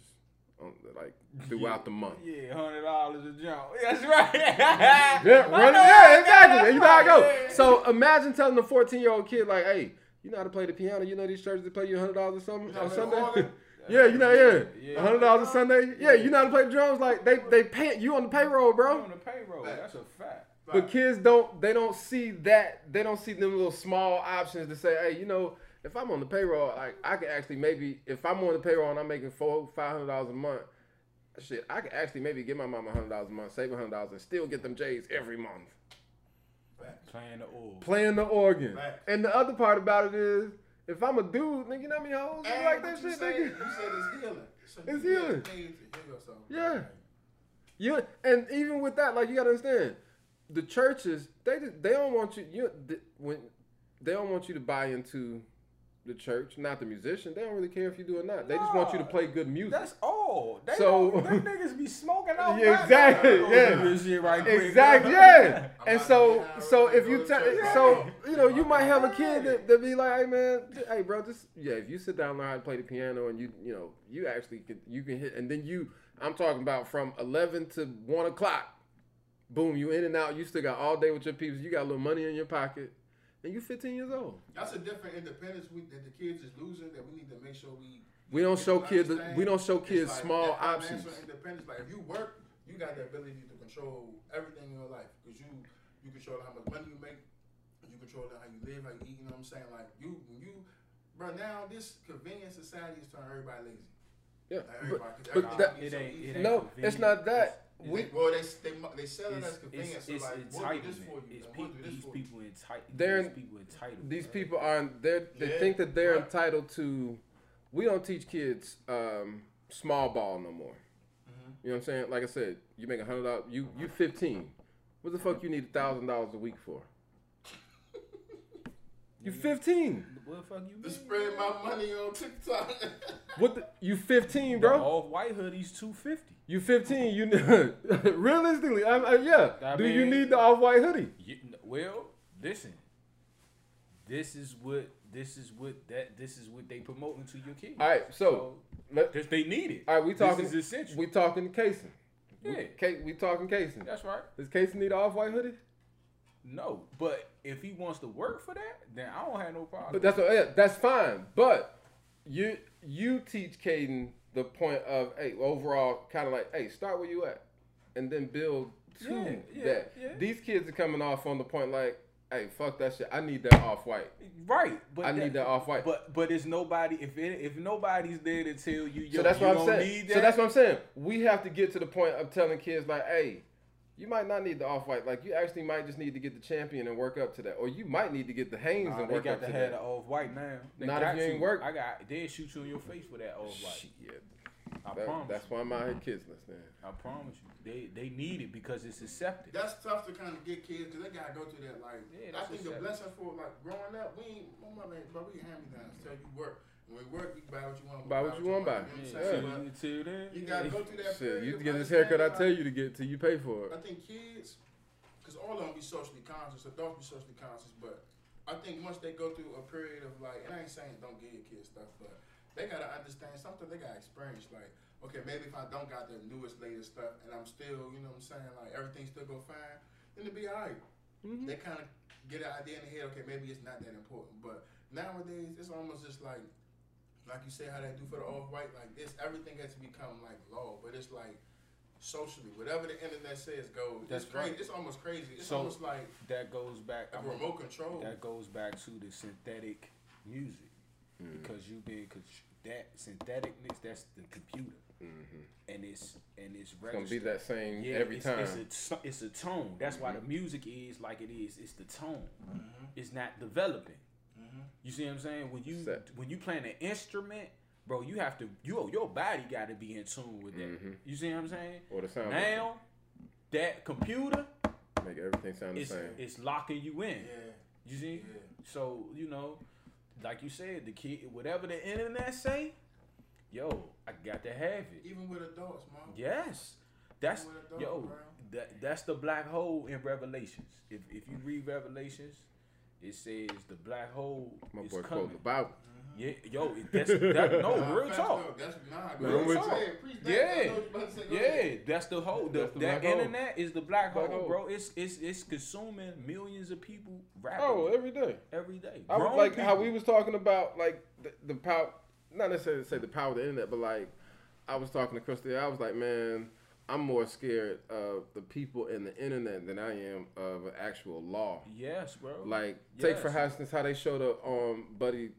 A: on, like throughout the month.
B: Yeah, hundred dollars a jump. That's right.
A: Yeah, yeah, exactly. You know how I go. So imagine telling a 14 year old kid like, "Hey, you know how to play the piano? You know these churches that pay you hundred dollars or something on Sunday? yeah, you know, yeah,
B: Yeah.
A: hundred dollars a Sunday. Yeah, you know how to play the drums? Like they they pay you on the payroll,
B: You
A: bro.
B: on the payroll. That's a fact.
A: But kids don't they don't see that they don't see them little small options to say, hey, you know, if I'm on the payroll, like I can actually maybe if I'm on the payroll and I'm making four five hundred dollars a month, shit, I can actually maybe give my mom a hundred dollars a month, save a hundred dollars, and still get them J's every month.
B: Playing the org.
A: Playing the organ.
C: Facts.
A: And the other part about it is, if I'm a dude, nigga, you know how many hoes
C: And
A: like that
C: you
A: shit,
C: said,
A: nigga?
C: You said it's healing. So
A: It's
C: you
A: healing.
C: need to heal yourself.
A: Yeah. You and even with that, like you gotta understand, the churches they just, they don't want you you th- when they don't want you to buy into the church, not the musician. They don't really care if you do or not. They just want you to play good music.
B: That's all. They
A: So-
B: so them niggas be smoking out.
A: Yeah, exactly, yeah.
B: This shit right quick.
A: Exactly, yeah. And so,
C: to be high
A: so if you tell,
C: go to
A: so you know, you might have a kid that, that be like, hey man, hey bro, just yeah, if you sit down and learn how to play the piano and you, you know, you actually can, you can hit, and then you, I'm talking about from eleven to one o'clock, boom, you in and out, you still got all day with your people, you got a little money in your pocket, and you're 15 years old.
C: That's a different independence we, that the kids is losing. That we need to make sure we.
A: We don't show kids,
C: understand.
A: we don't show kids
C: like
A: small options.
C: Independence, like if you work, you got the ability to control everything in your life because you you control how much money you make, you control how you live, how you eat. You know what I'm saying? Like you, when you, bro. Now this convenience society is turning everybody lazy.
A: Yeah,
C: Like
A: but, but that,
B: It ain't- it ain't
A: no, it's not that.
C: It's
A: We,
C: like, well, they they they sell it
B: It's,
C: as
B: it's,
C: convenience.
B: it's
C: so like, we'll do
B: entitlement.
C: you.
B: It's,
C: and we'll do this
B: these
C: for you.
B: people entitled.
A: They're-
B: These people entitled.
A: these
B: bro.
A: people aren't they they
C: Yeah,
A: think that they're
C: right.
A: entitled to we don't teach kids um, small ball no more
C: Mm-hmm.
A: you know what i'm saying like i said you make a hundred dollars you you 15 what the fuck you need a thousand dollars a week for you 15
B: What the fuck you
C: To
B: mean?
C: spread my money on TikTok.
A: what the, you 15
B: Bro,
A: bro
B: off white hoodies two fifty.
A: you 15 you realistically I, I, yeah
B: I
A: do you need the off-white hoodie
B: Well, listen. This is what this is what that this is what they promoting to your kids.
A: all right so let,
B: This- they need it.
A: all right we talking
B: This is essential.
A: we talking casing
B: Yeah.
A: we, we talking casing
B: That's right.
A: does casing need an off-white hoodie
B: No, but if he wants to work for that, then I don't have no problem.
A: But that's yeah, that's fine. But you you teach Caden the point of hey overall kind of like hey start where you at, and then build to
B: Yeah, yeah,
A: that.
B: yeah.
A: These kids are coming off on the point like hey fuck that shit. I need that off white.
B: right, but
A: I need that off white.
B: But but it's nobody. If it, if nobody's there to tell you, yo,
A: So that's
B: you
A: what I'm saying.
B: Need
A: So that's what I'm saying. We have to get to the point of telling kids like hey. You might not need the off white. Like you actually might just need to get the champion and work up to that, or you might need to get the Hanes
B: Nah,
A: and work up
B: to
A: to
B: have the
A: that.
B: off white now. They
A: Not if
B: got
A: you ain't work.
B: I got. They shoot you in your face for that off white.
A: Shit.
B: I
A: That-
B: promise.
A: that's why I'm out here kidsless, man.
B: I promise you. They they need it because it's accepted.
C: That's tough to kind of get kids because they gotta go through that. Like,
B: Yeah,
C: I
B: that's
C: think the blessing for like growing up, we ain't, my mother, ain't- bro, we hand me downs. Tell you work. When we work, you buy what you want. we
A: Buy what you want, buy.
C: You know what
A: Yeah.
C: saying?
B: See,
C: But
B: until then,
C: you gotta go through that
A: Shit,
C: period.
A: you get this haircut I tell you to get till you pay for it.
C: I think kids, because all of them be socially conscious, adults be socially conscious, but I think once they go through a period of like, and I ain't saying don't give your kids stuff, but they gotta understand something. They gotta experience like, okay, maybe if I don't got the newest, latest stuff, and I'm still, you know what I'm saying, like everything still go fine, then it'll be alright.
A: Mhm.
C: They kind of get an idea in the head, okay, maybe it's not that important, but nowadays it's almost just like, like you say how they do for the off white, like this, everything has become like law, but it's like socially, whatever the internet says goes.
B: That's
C: it's crazy.
B: right.
C: It's almost crazy. It's
B: So-
C: almost like
B: that goes back.
C: a
B: I'm-
C: remote control.
B: That goes back to the synthetic music. mm-hmm. because you been that syntheticness that's the computer, mm-hmm. and it's and it's,
A: it's gonna be that same yeah, every
B: it's,
A: time.
B: It's a, it's a tone. That's why the mm-hmm. music is like it is. It's the tone. Mm-hmm. It's not developing. Mm-hmm. You see what I'm saying? When you Set. when you playing an instrument, bro, you have to your your body got to be in tune with that. You see what I'm saying?
A: Or the sound.
B: Now, that computer
A: make everything sound
B: the
A: same.
B: It's locking you in.
C: Yeah.
B: You see? Yeah. So you know, like you said, the kid, whatever the internet say, yo, I got to have it.
C: Even with adults, mom.
B: Yes, that's adults, yo. That that's the black hole in Revelations. If if you read Revelations, it says the black hole
A: My
B: is
A: boy
B: coming.
A: the Bible.
B: Yeah, yo, that's that, no nah, real talk.
C: That's
B: nah, real talk. Yeah, yeah, that's the whole. The, the that internet hole. is the black, black hole, hole, bro. It's it's it's consuming millions of people. Rapidly.
A: Oh, every day,
B: every day.
A: I was like people. how we was talking about like the, the power, not necessarily say the power of the internet, but like I was talking to Christy. I was like, man. I'm more scared of the people in the internet than I am of actual law.
B: Yes, bro.
A: Like, yes. take for instance how they showed up on Buddy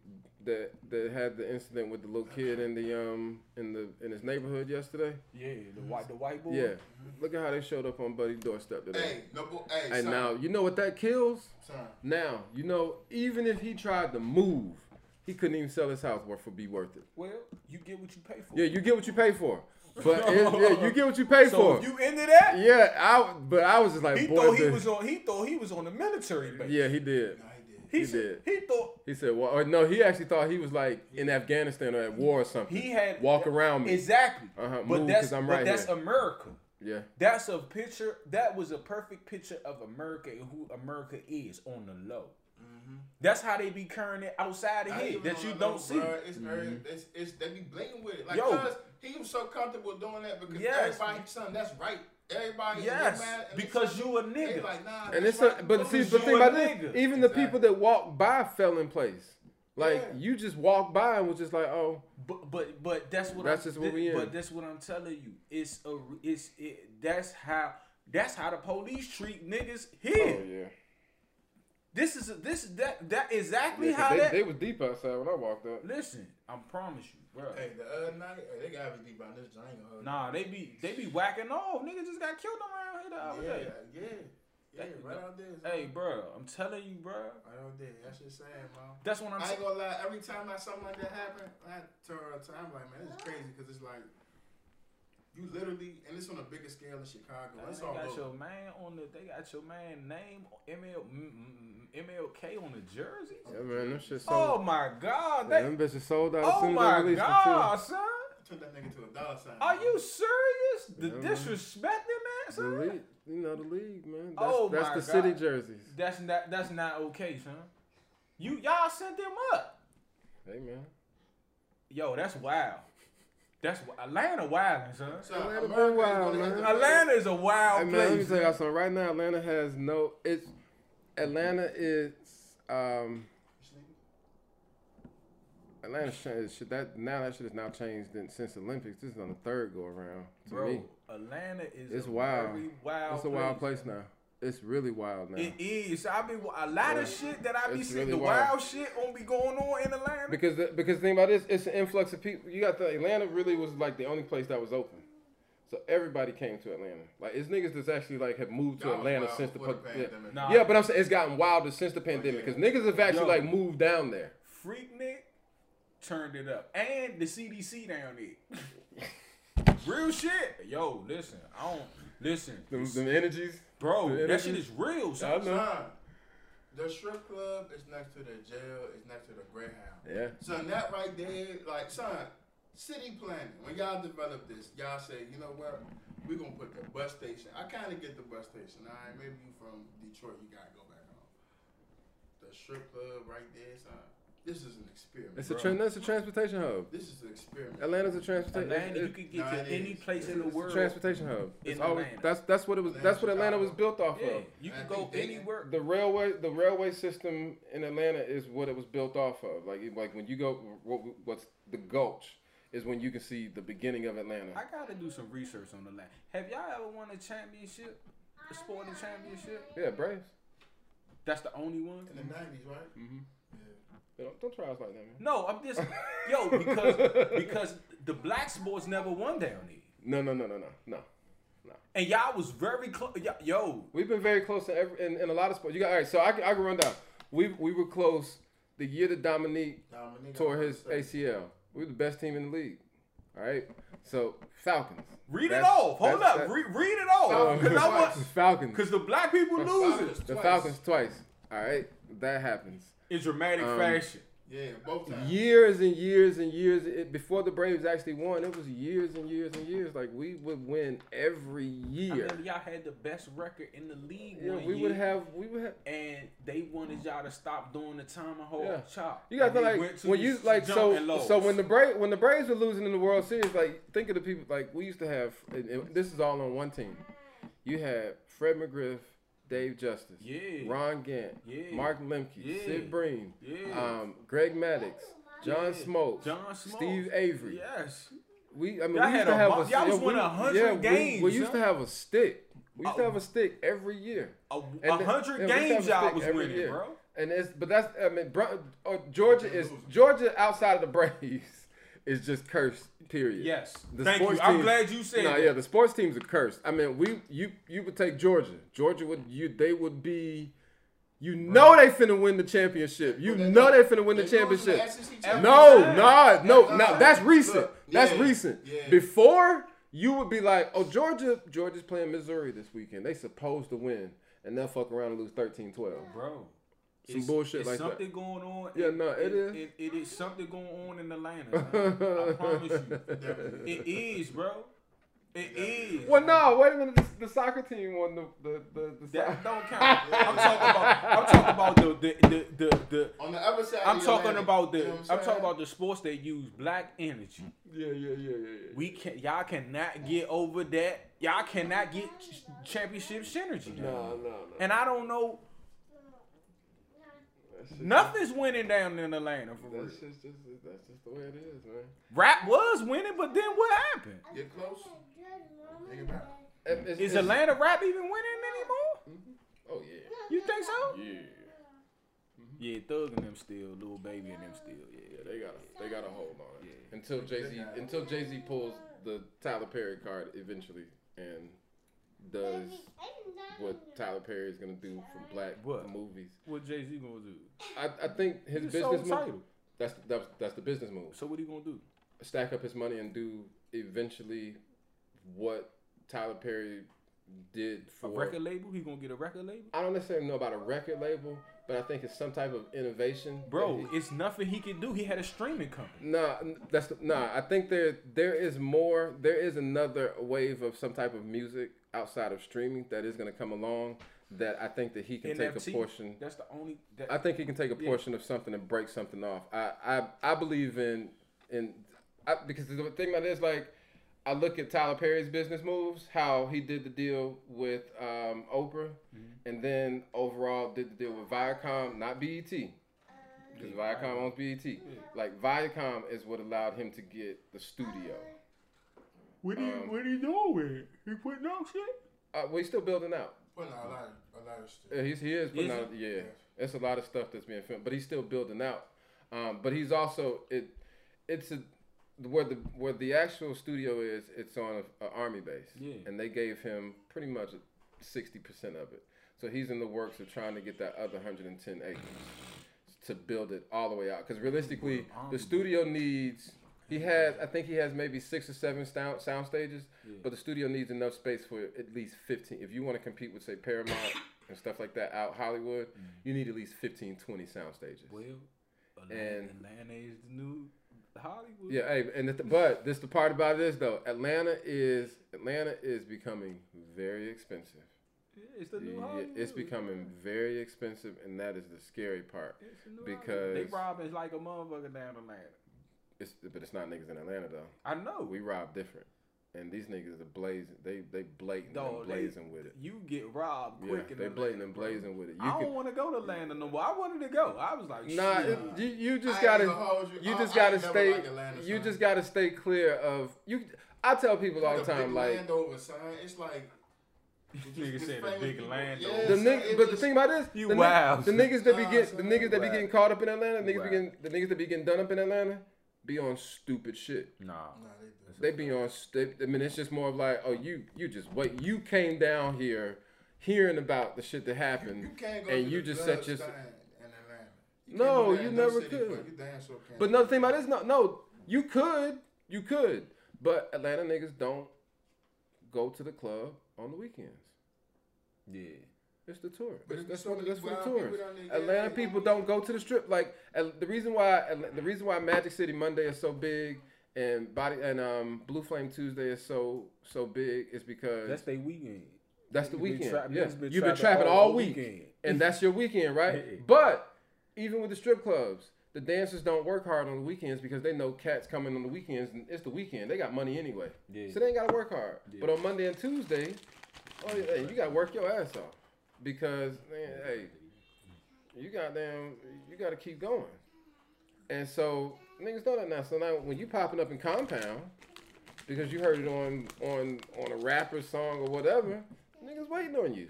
A: that that had the incident with the little kid in the um in the in his neighborhood yesterday.
B: Yeah, the white the white boy.
A: Yeah, mm-hmm. look at how they showed up on Buddy's doorstep today.
C: Hey, no, hey,
A: and son. now you know what that kills. Son. Now you know even if he tried to move, he couldn't even sell his house worth for be worth it.
B: Well, you get what you pay for.
A: Yeah, you get what you pay for. But it, yeah, you get what you pay
B: so
A: for.
B: you into that?
A: Yeah, I. But I was just like,
B: he
A: boy,
B: thought he was on. He thought he was on the military base.
A: Yeah, he did.
B: He, he did. He thought.
A: He said, "Well, or no, he actually thought he was like in Afghanistan or at war or something.
B: He had
A: walk around me
B: exactly.
A: Uh-huh,
B: but that's I'm right but that's
A: here.
B: America.
A: Yeah,
B: that's a picture. That was a perfect picture of America and who America is on the low. Mm-hmm. That's how they be carrying it outside of here that you don't know, see.
C: Bro, it's, mm-hmm. it's, it's, they be blatant with it. Like, Yo, he was so comfortable doing that because yes. everybody, son, that's right. Everybody
B: yes, because you a nigga.
C: Like, nah,
A: and it's right. a, but see, the thing about this, even the people that walk by fell in place. Like yeah. you just walk by and was just like, oh.
B: But but but that's what
A: that's
B: I'm,
A: just what we in.
B: But that's what I'm telling you. It's a it's it. That's how that's how the police treat niggas here.
A: Oh yeah.
B: This is a, this that that exactly
A: yeah,
B: how
A: they,
B: that
A: they was deep outside when I walked up.
B: Listen, I promise you, bro.
C: Hey, the other night, hey, they gotta be deep on this joint.
B: Nah, they be they be whacking off. Niggas just got killed around here the other
C: yeah,
B: day.
C: Yeah, yeah, right out there.
B: Hey, bro, I'm telling you, bro.
C: Right out there. That's just saying, bro.
B: That's what I'm.
C: I ain't gonna lie. Every time I something like that happen, I turn around. I'm like, man, this is crazy because it's like you literally, and it's on a bigger scale in Chicago. They
B: got low. your man on the. They got your man name ML MLK on the jersey.
A: Yeah, man, them shit
B: sold. Oh my god,
A: yeah, them bitches sold out.
B: Oh my god, son.
C: Turn that nigga to a dollar sign.
B: Are you serious? The yeah, disrespecting that, son.
A: The league, you know the league, man. That's, oh that's my the god. city jerseys.
B: That's not. That's not okay, son. You y'all sent them up.
A: Hey man.
B: Yo, that's wild. That's Atlanta wild, son.
A: So Atlanta been wild, man.
B: Atlanta is a wild hey, man, place.
A: Let me tell y'all something. Right now, Atlanta has no. It's Atlanta is. Um, Atlanta should that now that shit has now changed since Olympics. This is on the third go around. To
B: Bro,
A: me.
B: Atlanta is
A: it's
B: a
A: wild.
B: wild.
A: It's a wild place now. It's really wild now.
B: It is. I be a lot yeah. of shit that I be it's seeing. Really the wild. wild shit won't be going on in Atlanta.
A: Because the, because the thing about this, it's an influx of people. You got the Atlanta really was like the only place that was open. So everybody came to Atlanta. Like it's niggas that's actually like have moved to Atlanta since the, the yeah. Nah. yeah, but I'm saying it's gotten wilder since the oh, pandemic because niggas have actually Yo, like moved down there.
B: Freaknik turned it up, and the CDC down there. Real shit. Yo, listen, I don't listen.
A: Them, them energies.
B: Bro, that shit is real.
A: Son. I know.
C: The strip club is next to the jail. It's next to the Greyhound.
A: Yeah.
C: So that right there, like, son, city planning. When y'all develop this, y'all say, you know what? We're gonna put the bus station. I kind of get the bus station. All right, maybe you from Detroit, you gotta go back home. The strip club right there, son. This is an experiment.
A: It's a tra- that's a transportation hub.
C: This is an experiment.
A: Atlanta's a transportation. Hub.
B: Atlanta, you can get no, to any place in the world.
A: transportation hub. It's always Atlanta. that's that's what it was. that's what Atlanta was built off
B: yeah,
A: of.
B: You can go anywhere.
A: The railway the railway system in Atlanta is what it was built off of. Like like when you go what, what's the Gulch is when you can see the beginning of Atlanta.
B: I gotta do some research on the land. Have y'all ever won a championship, a sporting championship?
A: Yeah, Braves.
B: That's the only one
C: in the nineties, right?
A: Mm-hmm. Don't, don't try us like that, man.
B: No, I'm just yo because because the black sports never won down here,
A: No, no, no, no, no, no.
B: and y'all was very close. Yo,
A: We've been very close to every in, in a lot of sports. You got all right. So I can, I can run down. We we were close the year that Dominique
C: Dominique,
A: tore his. ACL. We were the best team in the league. All right. So Falcons.
B: read it
A: That's-
B: off. Hold
A: that's-
B: up,
A: that-
B: Re- read it off. Because I want
A: Falcons.
B: because the black people losing
C: Falcons.
A: The. Falcons twice. All right. That happens.
B: In dramatic
A: Um,
B: fashion.
C: Yeah, both times.
A: Years and years and years it, before the Braves actually won. It was years and years and years. Like we would win every
B: I
A: year.
B: mean, y'all had the best record in the league.
A: Yeah,
B: one
A: we
B: year,
A: would have. We would have.
B: and they wanted y'all to stop doing the tomahawk
A: Yeah.
B: chop.
A: You got to like when you like so so when the Braves when the Braves were losing in the World Series, like think of the people like we used to have. And, and this is all on one team. You had Fred McGriff, Dave Justice,
B: Yeah.
A: Ron Gant,
B: Yeah.
A: Mark Lemke,
B: Yeah.
A: Sid Bream,
B: Yeah.
A: um, Greg Maddux, John
B: Yeah.
A: Smoltz,
B: John Smoltz.
A: Steve Avery.
B: Yes.
A: We I mean
B: Y'all
A: we used to
B: a
A: have a
B: y'all was
A: we-
B: winning 100
A: yeah, we-
B: games,
A: We, used
B: huh?
A: to have a stick. We used to
B: Oh.
A: have a stick every year.
B: A, a hundred
A: we used
B: games y'all was winning,
A: year.
B: bro.
A: And it's but that's I mean Bron- uh, Georgia is Georgia outside of the Braves is just cursed. Period.
B: Yes.
A: The
B: Thank you.
A: sports
B: I'm
A: teams-
B: glad you said
A: No,
B: that.
A: yeah, the sports teams are cursed. I mean, we you you would take Georgia. Georgia would you they would be. You know they finna win the championship. You
C: But they
A: know
C: don't-
A: they finna win the
C: they lose in the
A: championship.
C: SEC
A: No,
B: time.
A: no, no,
C: Every
A: That's recent.
C: Look,
A: that's
C: yeah,
A: recent.
C: yeah.
A: Before you would be like, oh, Georgia, Georgia's playing Missouri this weekend. They supposed to win, and they'll fuck around and lose 13-12.
B: Bro.
A: Some
B: it's-
A: bullshit
B: it's
A: like that.
B: going on.
A: Yeah, no, it is.
B: It, it is something going on in Atlanta. man. I promise you. It is, bro. It is.
A: Well, no, wait a minute. The, the soccer team won the the the. the
B: That
A: soc-
B: don't count. I'm talking about. I'm talking about the the the the. the
C: On the other side,
B: I'm
C: of
B: talking
C: Atlantic,
B: about the.
C: you know what
B: I'm talking about the sports that use black energy.
A: yeah, yeah, yeah, yeah, yeah.
B: We can y'all cannot get over that. Y'all cannot get ch- championship synergy.
A: No, no, no.
B: And I don't know.
A: That's
B: Nothing's winning down in Atlanta for real.
A: That's just, just that's just the way it is, man.
B: Rap was winning, but then what happened?
C: Get close. Think about it.
A: It- it's-
B: Is
A: it's-
B: Atlanta rap even winning anymore? Mm-hmm.
A: Oh yeah.
B: You think so?
A: Yeah.
B: Yeah, Thug and them still, Lil Baby and them still. Yeah,
A: Yeah, they got a, they got a hold on it.
B: Yeah.
A: Until Jay Z until Jay Z pulls the Tyler Perry card eventually and does what Tyler Perry is gonna do for black
B: What?
A: movies.
B: What Jay Z gonna do?
A: I, I think his business move.
B: title.
A: That's that's that's the business move.
B: So what he gonna do?
A: Stack up his money and do eventually what Tyler Perry did for A
B: record label? He gonna get a record label?
A: I don't necessarily know about a record label, but I think it's some type of innovation.
B: Bro,
A: he-
B: it's nothing he can do. He had a streaming company.
A: Nah, that's nah. I think there there is more. There is another wave of some type of music outside of streaming that is going to come along. That I think that he can take a portion.
B: That's the only. That,
A: I think he can take a
B: Yeah.
A: portion of something and break something off. I I, I believe in in I, because the thing about it is like I look at Tyler Perry's business moves, how he did the deal with um, Oprah, and then overall did the deal with Viacom, not BET, because Viacom owns BET. Like Viacom is what allowed him to get the studio.
B: What he
A: um,
B: what he doing with it? He putting out shit.
A: Uh, well, he's still building out.
C: Well, no, a lot, of, a lot of stuff.
A: Yeah, he's, he is putting
B: Is
A: out. Yeah, it's a lot of stuff that's being filmed, but he's still building out. Um, but he's also it. It's a where the where the actual studio is. It's on a, a army base.
B: Yeah.
A: and they gave him pretty much sixty percent of it. So he's in the works of trying to get that other hundred and ten acres to build it all the way out. Because realistically, the studio needs. He has, I think he has maybe six or seven sound, sound stages, but the studio needs enough space for at least 15. If you want to compete with, say, Paramount and stuff like that out Hollywood, mm-hmm. you need at least 15, 20 sound stages.
B: Well,
A: And-
B: Atlanta is the new Hollywood.
A: Yeah, hey, and the, but this the part about this though. Atlanta is Atlanta is becoming very expensive.
B: Yeah, it's the new
A: Yeah,
B: Hollywood.
A: it's becoming very expensive, and that is the scary part.
B: It's the new
A: because-
B: Hollywood. they robbing like a motherfucker down Atlanta.
A: It's but it's not niggas in Atlanta though.
B: I know.
A: We rob different, and these niggas are blazing. They they blatant
B: Dog,
A: and
B: they-
A: blazing with it.
B: You get robbed quick in
A: they
B: Atlanta,
A: blatant and blazing with it. You
B: I
A: can
B: don't want to go to Atlanta no more. I wanted to go. I was like,
A: Nah,
B: shit.
A: it, you you just
C: ain't
A: gotta
C: you.
A: you
C: I-
A: just
C: I
A: gotta
C: ain't
A: stay
C: Atlanta,
A: you just gotta stay clear of you. I tell people all the
C: Like a
A: time
C: big
A: like
C: Landover, son. It's like
B: Nigga said a big land.
C: Yeah,
A: The
C: so
A: nigg-
C: it
A: but the thing about this,
B: You
A: the,
B: wow,
A: the niggas that be
C: Nah,
A: get, the niggas that be getting caught up in Atlanta, niggas
B: Wow.
A: be getting, the niggas that be getting done up in Atlanta, be on stupid shit.
B: Nah.
C: Nah, they.
A: They be on. St- I mean, it's just more of like, oh, you, you just wait. You came down here, hearing about the shit that happened.
C: you can't go
A: and
C: to
A: you
C: the
A: just set your-
C: stand in Atlanta. You
A: No,
C: can't do that
A: you
C: no
A: never
C: city,
A: could.
C: But, you sure.
A: But another thing about this, no, no, you could, you could, but Atlanta niggas don't go to the club on the weekends.
B: Yeah.
A: It's the tour.
C: But
A: That's,
C: if
A: that's
C: so
A: what
C: many
A: that's for the
C: wild
A: tours.
C: people
A: Atlanta
C: yeah,
A: people don't go to the strip. Like uh, the reason why the reason why Magic City Monday is so big and body and um Blue Flame Tuesday is so so big is because
B: That's
A: that's,
B: their weekend.
A: That's the
B: Niggas been
A: weekend.
B: tra-
A: yeah,
B: been
A: you've been
B: trapping
A: trapping
B: all
A: all week,
B: weekend.
A: and that's your weekend, right?
B: Hey.
A: But even with the strip clubs, the dancers don't work hard on the weekends because they know cats coming on the weekends, and it's the weekend. They got money anyway,
B: Yeah.
A: so they ain't gotta work hard.
B: Yeah.
A: But on Monday and Tuesday, oh yeah, hey, you gotta work your ass off because man, hey, you got goddamn, you gotta keep going. And so niggas know that now. So now when you popping up in compound because you heard it on on on a rapper song or whatever, niggas waiting on you.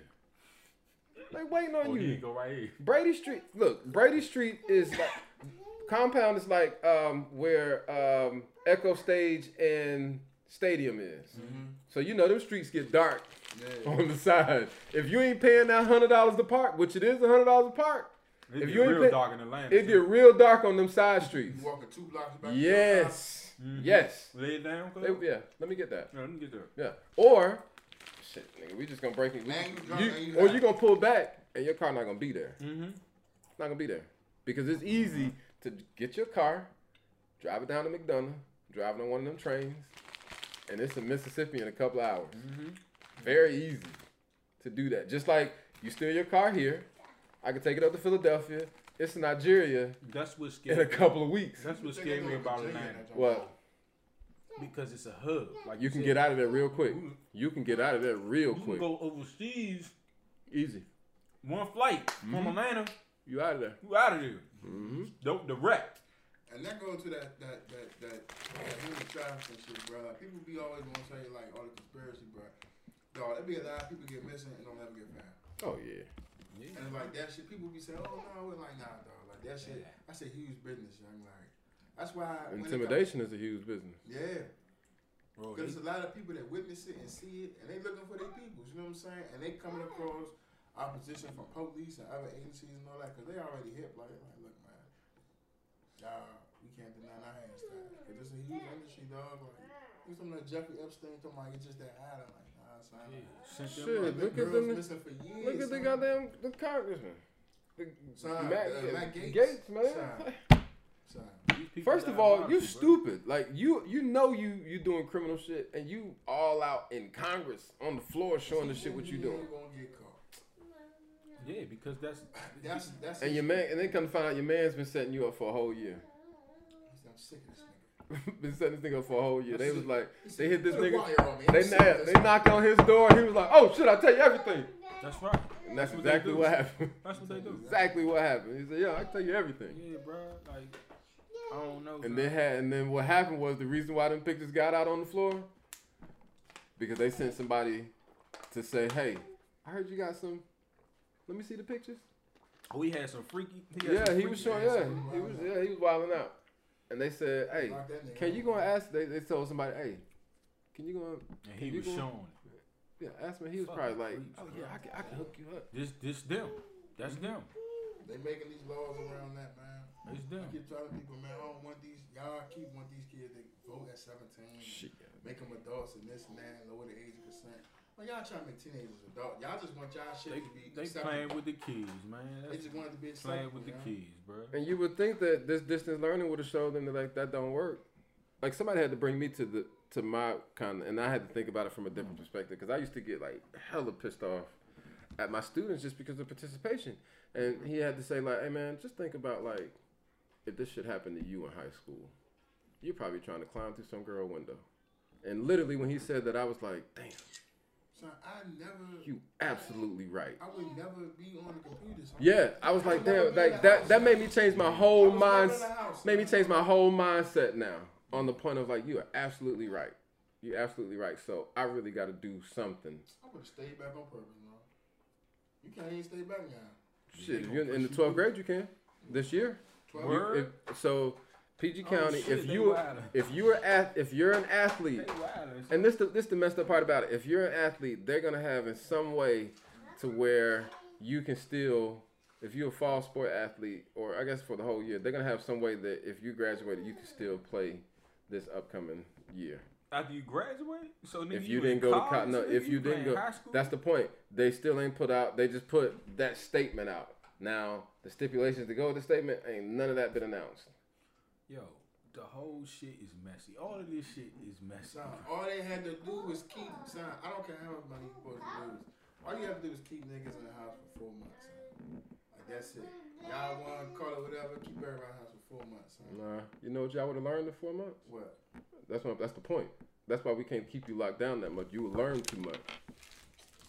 A: They waiting on
B: Oh,
A: you.
B: go right here.
A: Brady Street. Look, Brady Street is like compound is like um, where um, Echo Stage and Stadium is. So you know them streets get dark
C: Yeah.
A: on the side. If you ain't paying that hundred dollars to park, which it is a hundred dollars to park,
B: It
A: If
B: get
A: you ain't
B: real
A: pay-
B: dark in Atlanta.
A: it get real dark on them side streets.
C: You walking two blocks back. to your house.
A: Yes,
B: Mhm.
A: yes.
B: Lay it down.
A: They- yeah, let me get that.
B: Yeah, let me get that.
A: Yeah, or shit, nigga, we just gonna break it.
C: Man, you drunk
A: You- or you gonna pull back and your car not gonna be there.
B: Mm-hmm.
A: not gonna be there because it's easy to get your car, drive it down to McDonough, drive it on one of them trains, and it's in Mississippi in a couple hours.
B: Mm-hmm.
A: Very easy to do that. Just like you steal your car here, I can take it up to Philadelphia. It's in Nigeria
B: That's what
A: in
B: scared
A: a couple of weeks.
B: That's what
C: You think
B: scared me about Atlanta.
A: What?
B: Because it's a hub. Like
A: You can
B: said.
A: get out of there real quick.
B: You-
A: You can get out of there real
B: You can
A: quick.
B: go overseas,
A: Easy.
B: one flight from
A: Mhm.
B: Atlanta,
A: You out of there.
B: you out of there.
A: hmm
B: Don't direct.
C: And that goes to that that that that, that human trafficking shit, bro. Like people be always want to say like all the conspiracy, bro. Dog, there be a lot of people get missing and don't ever get found.
A: Oh yeah.
C: And like that shit, people be saying, oh no, we're like nah, dog. Like that shit, that's a huge business, young. Like that's why when it come-
A: Intimidation is a huge business.
C: yeah,
B: Bro,
C: because there's a lot of people that witness it and see it, and they looking for their peoples. You know what I'm saying? And they coming across opposition from police and other agencies and all that, because they already hip. Like, like look, man, y'all, we can't deny our hands that. Cause it's a huge industry, dog. Like, you something like Jeffrey Epstein talking about it's just that high. I'm like, nah, son.
B: yeah, sent them
A: Shit.
C: Like,
A: look at them-
C: years.
A: Look at the goddamn the congressman. The,
C: Son,
A: Matt,
C: uh, Matt Gaetz.
A: Gaetz, man.
C: Son. Son.
A: First of all,
B: about
A: you
B: bro.
A: stupid. Like you, you know you you doing criminal shit, and you all out in Congress on the floor showing the shit what you doing.
C: gonna get caught.
B: Yeah, because that's
C: That's that's.
A: And your man, and then come to find out your man's been setting you up for a whole year.
C: I'm sick of this nigga.
A: been setting this nigga up for a whole year. They was like, they hit this nigga.
C: wire on me. I'm
A: They
C: sick
A: na- they
C: nigga.
A: knocked on his door. He was like, "Oh shit, I tell you everything."
B: that's right.
A: And that's
B: That's what
A: exactly
B: do.
A: what happened.
B: That's what they do.
A: exactly what happened. He said, "Yeah, I tell you everything."
B: Yeah, bro. Like I don't know.
A: And
B: bro.
A: then had and then what happened was the reason why them pictures got out on the floor because they sent somebody to say, "Hey, I heard you got some. Let me see the pictures."
B: oh, he had some freaky. He had
A: Yeah,
B: some
A: he was
B: freaky
A: showing.
B: ass-
A: Yeah, he was. Yeah, he was wilding out. And they said, "Hey,
C: Lock that nigga
A: can you go and ask?" They, they told somebody, "Hey, can you go?" and-
B: And he
A: You
B: was
A: gonna-
B: showing.
A: Yeah, ask me. He was
B: Fuck
A: probably like,
B: creeps,
A: "Oh yeah, I can, I can hook you up."
B: This this them. That's them.
C: They making these laws around that, man.
B: It's
C: I
B: them.
C: keep telling people, man, I don't want these. Y'all keep want these kids to vote at 17,
A: Shit.
C: make them adults and this and that, lower the age of consent. Well, y'all trying to make teenagers adult. Y'all just want y'all shit
B: They
C: to be.
B: they
C: acceptable.
B: playing with the kids, man.
C: They
B: That's
C: just want it to be
B: playing with the
C: you know?
B: kids, bro.
A: And you would think that this distance learning would have showed them that like that don't work. Like somebody had to bring me to the to my kind of, and I had to think about it from a different perspective because I used to get like hella pissed off at my students just because of participation. And he had to say like, "Hey man, just think about like if this shit happened to you in high school, you're probably trying to climb through some girl window." And literally when he said that, I was like, "Damn,
C: Son, I never.
A: you absolutely right."
C: I would never be on the computer. son.
A: Yeah, I was
C: I
A: like,
C: would
A: damn, like that.
C: house.
A: That made me change my whole mind.
C: in the house,
A: Made me change my whole mindset now on the point of like, you are absolutely right. You're absolutely right. So I really got to do something.
C: I would have stayed back on purpose, man. You can't even stay back now.
A: Shit, if you're in the 12th grade, you can this year.
C: Twelve.
A: You-
B: Word?
A: if- so PG
B: Oh,
A: County,
B: shit,
A: if you if you're if you're an athlete, and this the, this the messed up part about it. If you're an athlete, they're gonna have in some way to where you can still, if you're a fall sport athlete, or I guess for the whole year, they're gonna have some way that if you graduated, you can still play this upcoming year.
B: After you graduate, so
A: If you
B: in
A: didn't go to
B: college,
A: college, no, if you didn't go,
B: high school?
A: that's the point. They still ain't put out. They just put that statement out. Now the stipulations to go with the statement ain't none of that been announced.
B: Yo, the whole shit is messy. All of this shit is messy.
C: Son, all they had to do was keep, son, I don't care how much money you supposed to lose. All you have to do is keep niggas in the house for four months, son. Like, that's it. Y'all want to call it whatever, keep everybody in the house for four months, son.
A: Nah, you know what y'all would have learned in four months?
C: What?
A: That's what. That's the point. That's why we can't keep you locked down that much. You will learn too much.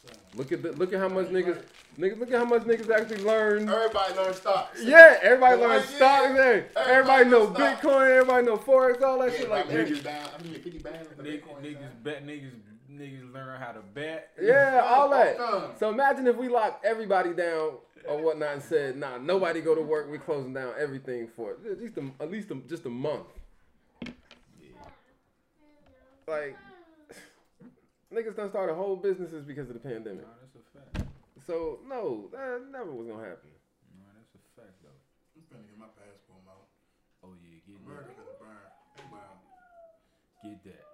C: Son.
A: Look at the, look at how much niggas niggas look at how much niggas actually learn.
C: Everybody learn stocks.
A: Yeah, everybody
C: The
A: learns
C: one
A: stocks.
C: year,
A: Hey, everybody
C: everybody
A: know
C: knows stocks.
A: Bitcoin. Everybody know forex. All that
C: Yeah,
A: shit.
C: like
A: Like,
C: niggas
A: niggas,
C: down. I mean, 50 bands with the
B: Niggas,
C: Bitcoin,
B: niggas bet niggas niggas learn how to bet.
A: yeah, all that.
C: Come.
A: So imagine if we locked everybody down or whatnot and said, "Nah, nobody go to work. We closing down everything for at least a, at least a, just a month." Like, niggas done started whole businesses because of the pandemic.
B: Nah, that's a fact.
A: So no, that never was gonna happen.
B: Nah, that's a fact though.
C: I'm finna get my passport, out.
B: Oh yeah, get
C: America
B: that.
C: finna burn. Wow.
B: Get that.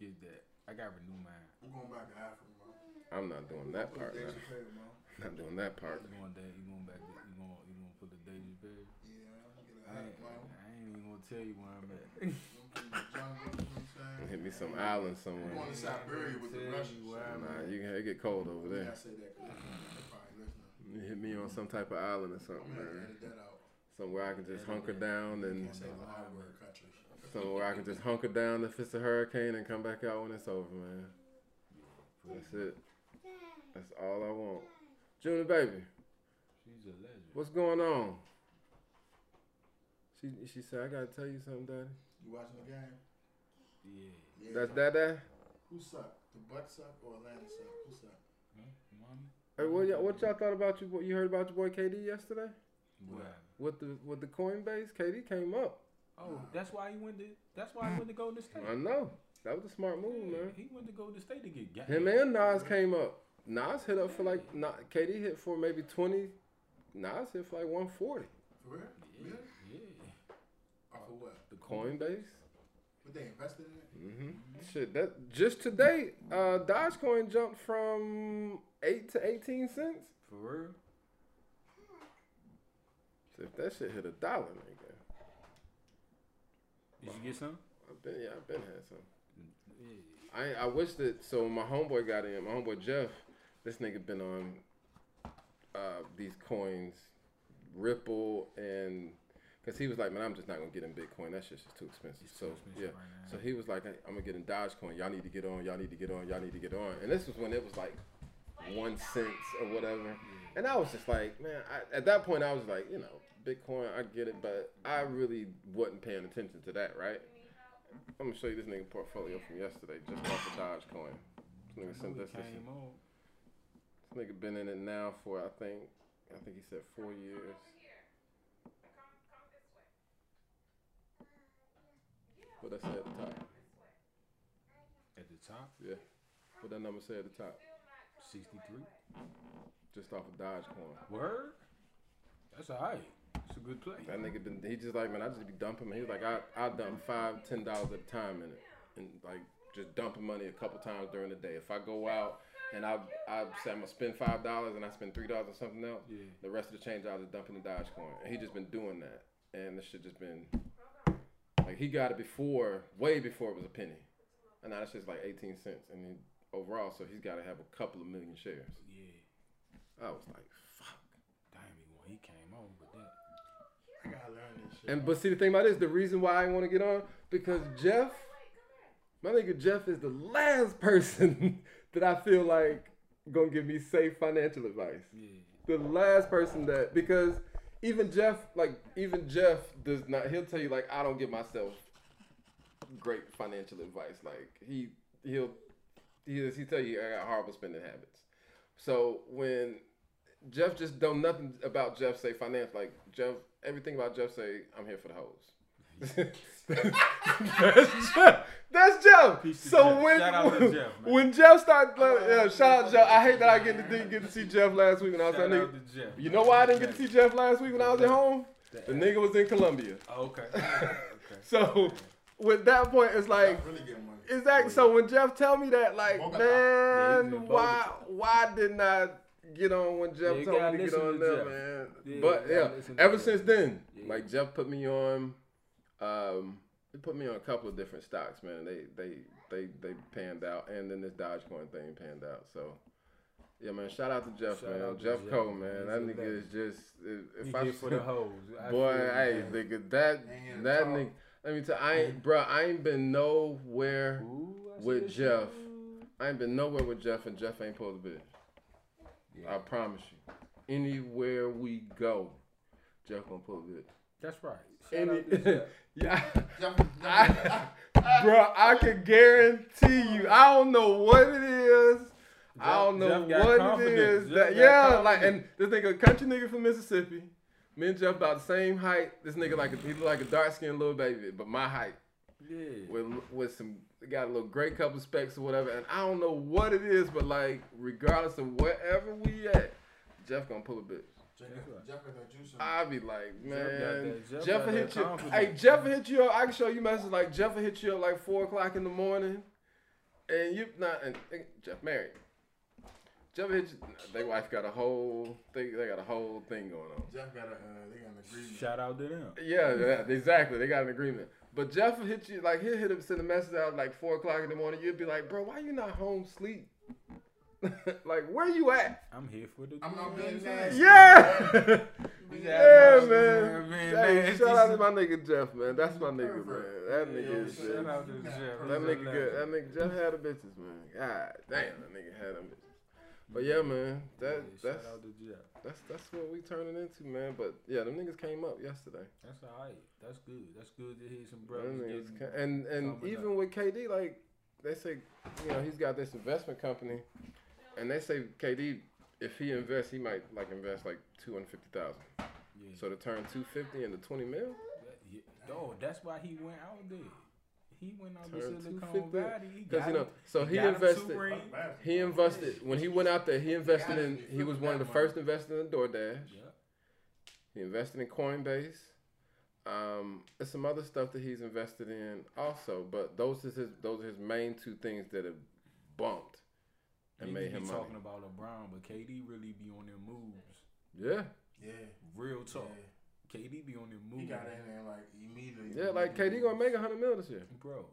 B: Get that. I got renew mine.
C: I'm going back to Africa, man.
A: I'm not doing that part.
C: Dave
A: Man.
C: Chappelle.
A: Not doing that part.
B: You going there? You going back? There, you going? You going to put the David Berry?
C: Yeah, I'm gonna get
B: I
C: a
B: ain't. I ain't even gonna tell you where I'm at.
A: Hit me some island
C: I'm
A: somewhere.
C: going to Siberia with the Russians.
A: Nah, you can it get cold over
C: Yeah,
A: there.
C: I say that 'cause they're probably listening.
A: You hit me on some type of island or
C: I'm
A: something,
C: gonna
A: man.
C: edit that out.
A: Somewhere I can just hunker down and
C: Can't say the hard country.
A: somewhere I can just hunker down if it's a hurricane and come back out when it's over, man. That's it. That's all I want. Junior baby,
B: She's a legend.
A: what's going on? She she said I gotta tell you something, daddy.
C: You watching the game?
B: Yeah.
C: Yeah.
A: That's dad.
C: Who suck? The butt suck or Atlanta suck? Who suck?
B: Huh? Mommy?
A: Hey, what y'all, what y'all thought about you? What you heard about your boy KD yesterday
B: What?
A: with the with the Coinbase? KD came up.
B: Oh, that's why he went to. That's why he went to Golden State.
A: I know that was a smart move,
B: Yeah,
A: man.
B: He went to Golden State to get gas.
A: Him and Nas came up. Nas hit up for like not KD hit for maybe twenty. Nas hit for like one forty.
C: For real?
B: Yeah.
C: Really?
B: Yeah.
C: Or for what?
B: The coin.
A: Coinbase.
C: But they invested in it?
A: Mm-hmm. Shit, that just today, uh, Dogecoin jumped from eight to eighteen cents.
B: For real.
A: So if that shit hit a dollar, nigga,
B: Did you get some?
A: I've been yeah, I've been had some. I I wish that so my homeboy got in. My homeboy Jeff, this nigga been on uh, these coins, Ripple and because he was like, man, I'm just not gonna get in Bitcoin. That shit's just too expensive.
B: It's
A: so
B: too expensive
A: yeah,
B: right
A: so he was like, hey, I'm gonna get in Dogecoin. Y'all need to get on. Y'all need to get on. Y'all need to get on. And this was when it was like one cent or whatever. And I was just like, man, I, at that point I was like, you know, Bitcoin, I get it, but I really wasn't paying attention to that, right? I'm gonna show you this nigga portfolio from yesterday, just off of Dogecoin. This nigga sent this. This, this nigga been in it now for I think, I think he said four years. What I say at the top?
B: At the top,
A: Yeah. What that number say at the top?
B: 63.
A: Just off of Dogecoin.
B: Word? That's alright. It's a good play.
A: That nigga been he just like man, I just be dumping. He was like I I dump five ten dollars at a time in it, and like just dumping money a couple times during the day. If I go out and I I say I'm gonna spend five dollars and I spend three dollars on something else,
B: Yeah.
A: the rest of the change I was dumping in the Dogecoin, and he just been doing that, and this shit just been like he got it before, way before it was a penny, and now that just like eighteen cents, and then overall, so he's got to have a couple of million shares.
B: Yeah.
A: I was like, fuck.
B: Damn, he, when he came on with that.
C: I gotta learn this shit.
A: And but see the thing about this, the reason why I want to get on because Jeff, my nigga Jeff is the last person that I feel like gonna give me safe financial advice.
B: Yeah.
A: The last person that because even Jeff, like even Jeff does not. He'll tell you like I don't give myself great financial advice. Like he he'll he he tell you I got horrible spending habits. So when Jeff just don't nothing about Jeff say finance like Jeff everything about Jeff say I'm here for the hoes. That's Jeff. That's Jeff. So
B: Jeff.
A: when
B: Shout out to Jeff,
A: when Jeff started, uh, yeah, shout out Jeff. I hate that I get to get to see Jeff last week when I was
B: Shout
A: that
B: out
A: nigga.
B: to Jeff.
A: You know why I didn't get to see Jeff last week when I was at home? The nigga was in Colombia.
B: Oh, okay. okay.
A: So with that point, it's like
C: Jeff really getting money.
A: exactly. So when Jeff tell me that, like,
C: Bogota.
A: Man,
B: in
A: why why didn't I get on when Jeff
B: Yeah,
A: told me to get on
B: to
A: there,
B: Jeff.
A: man?
B: Yeah,
A: but yeah,
B: gotta
A: ever
B: Jeff.
A: since then,
B: Yeah.
A: like Jeff put me on. Um, he put me on a couple of different stocks, man. They they they they panned out, and then this Dogecoin thing panned out. So. Yeah, man. Shout out to Jeff,
B: Shout
A: man.
B: out to
A: Jeff
B: Jeff,
A: Cole,
B: man.
A: man. That nigga is just. If,
B: He
A: if I
B: here for the hoes. I
A: Boy,
B: feel
A: hey,
B: man.
A: nigga, that
C: Ain't
A: that
C: talk.
A: nigga. Let me tell, I ain't, bro. I ain't been nowhere.
B: Ooh,
A: with Jeff.
B: you.
A: I ain't been nowhere with Jeff, and Jeff ain't pulled a bitch.
B: Yeah.
A: I promise you. Anywhere we go, Jeff gonna pull a bitch.
B: That's right. Shout
A: Any,
B: out to
A: yeah,
C: Jeff,
A: I, bro. I can guarantee you. I don't know what it is. I don't know what it
B: confidence.
A: is.
B: Jeff
A: That,
B: got
A: yeah, like,
B: confidence.
A: and this nigga, a country nigga from Mississippi. Me and Jeff about the same height. This nigga like a, he look like a dark skinned little baby, but my height.
B: Yeah.
A: with with some got a little great couple specs or whatever, and I don't know what it is, but like regardless of wherever we at, Jeff gonna pull a bitch.
C: Jeff, Jeff got that juice.
A: I be like,
B: Jeff got
A: man,
B: that- Jeff
A: Jeff
B: got
A: will
B: that
A: hit you.
B: confidence.
A: Hey, Jeff hit you up. I can show you messages like Jeff hit you up like four o'clock in the morning, and you not and, and Jeff married. Jeff hit you. Their wife got a whole thing. They got a whole thing going on.
C: Jeff got a, uh, they got an agreement.
B: Shout out to them.
A: Yeah, yeah, exactly. They got an agreement. But Jeff hit you like he'll hit him send a message out like four o'clock in the morning. You'd be like, bro, why you not home sleep? like where you at?
B: I'm here for the.
C: I'm not being
B: good
C: nasty.
A: Yeah,
B: Yeah,
A: yeah, man.
B: man,
A: Hey, shout out to my nigga Jeff, man. That's my nigga, man. That nigga is
B: Shout out to Jeff.
A: that nigga good. That nigga Jeff had the bitches, man. God damn, that nigga had them bitches. But yeah, man, that
B: Yeah,
A: that's
B: shout out to Jeff.
A: that's that's what we turning into, man. But yeah, them niggas came up yesterday.
B: That's alright. That's good. That's good to hear some
A: Them
B: brothers getting.
A: ca- and and
B: coming
A: even with KD, like they say, you know, he's got this investment company, and they say KD, if he invests, he might like invest like two hundred fifty thousand.
B: Yeah.
A: So to turn two fifty into twenty mil,
B: That- yeah. Dog, that's why he went out there. He went out to
A: Turn
B: Silicon Valley.
A: Because you know, so he
B: got him two
A: invested. He invested when he went out there. He invested in. He was one of the first investors in DoorDash.
B: Yeah.
A: He invested in Coinbase. Um, there's some other stuff that he's invested in also, but those is his those are his main two things that have bumped and
B: Niggas
A: made
B: be
A: him money.
B: talking about LeBron, but KD really be on their moves.
A: Yeah,
C: Yeah.
B: Real talk.
C: Yeah.
B: KD be on their moves.
C: He got in there like immediately.
A: yeah. Like KD gonna make a hundred mil this year.
B: Bro.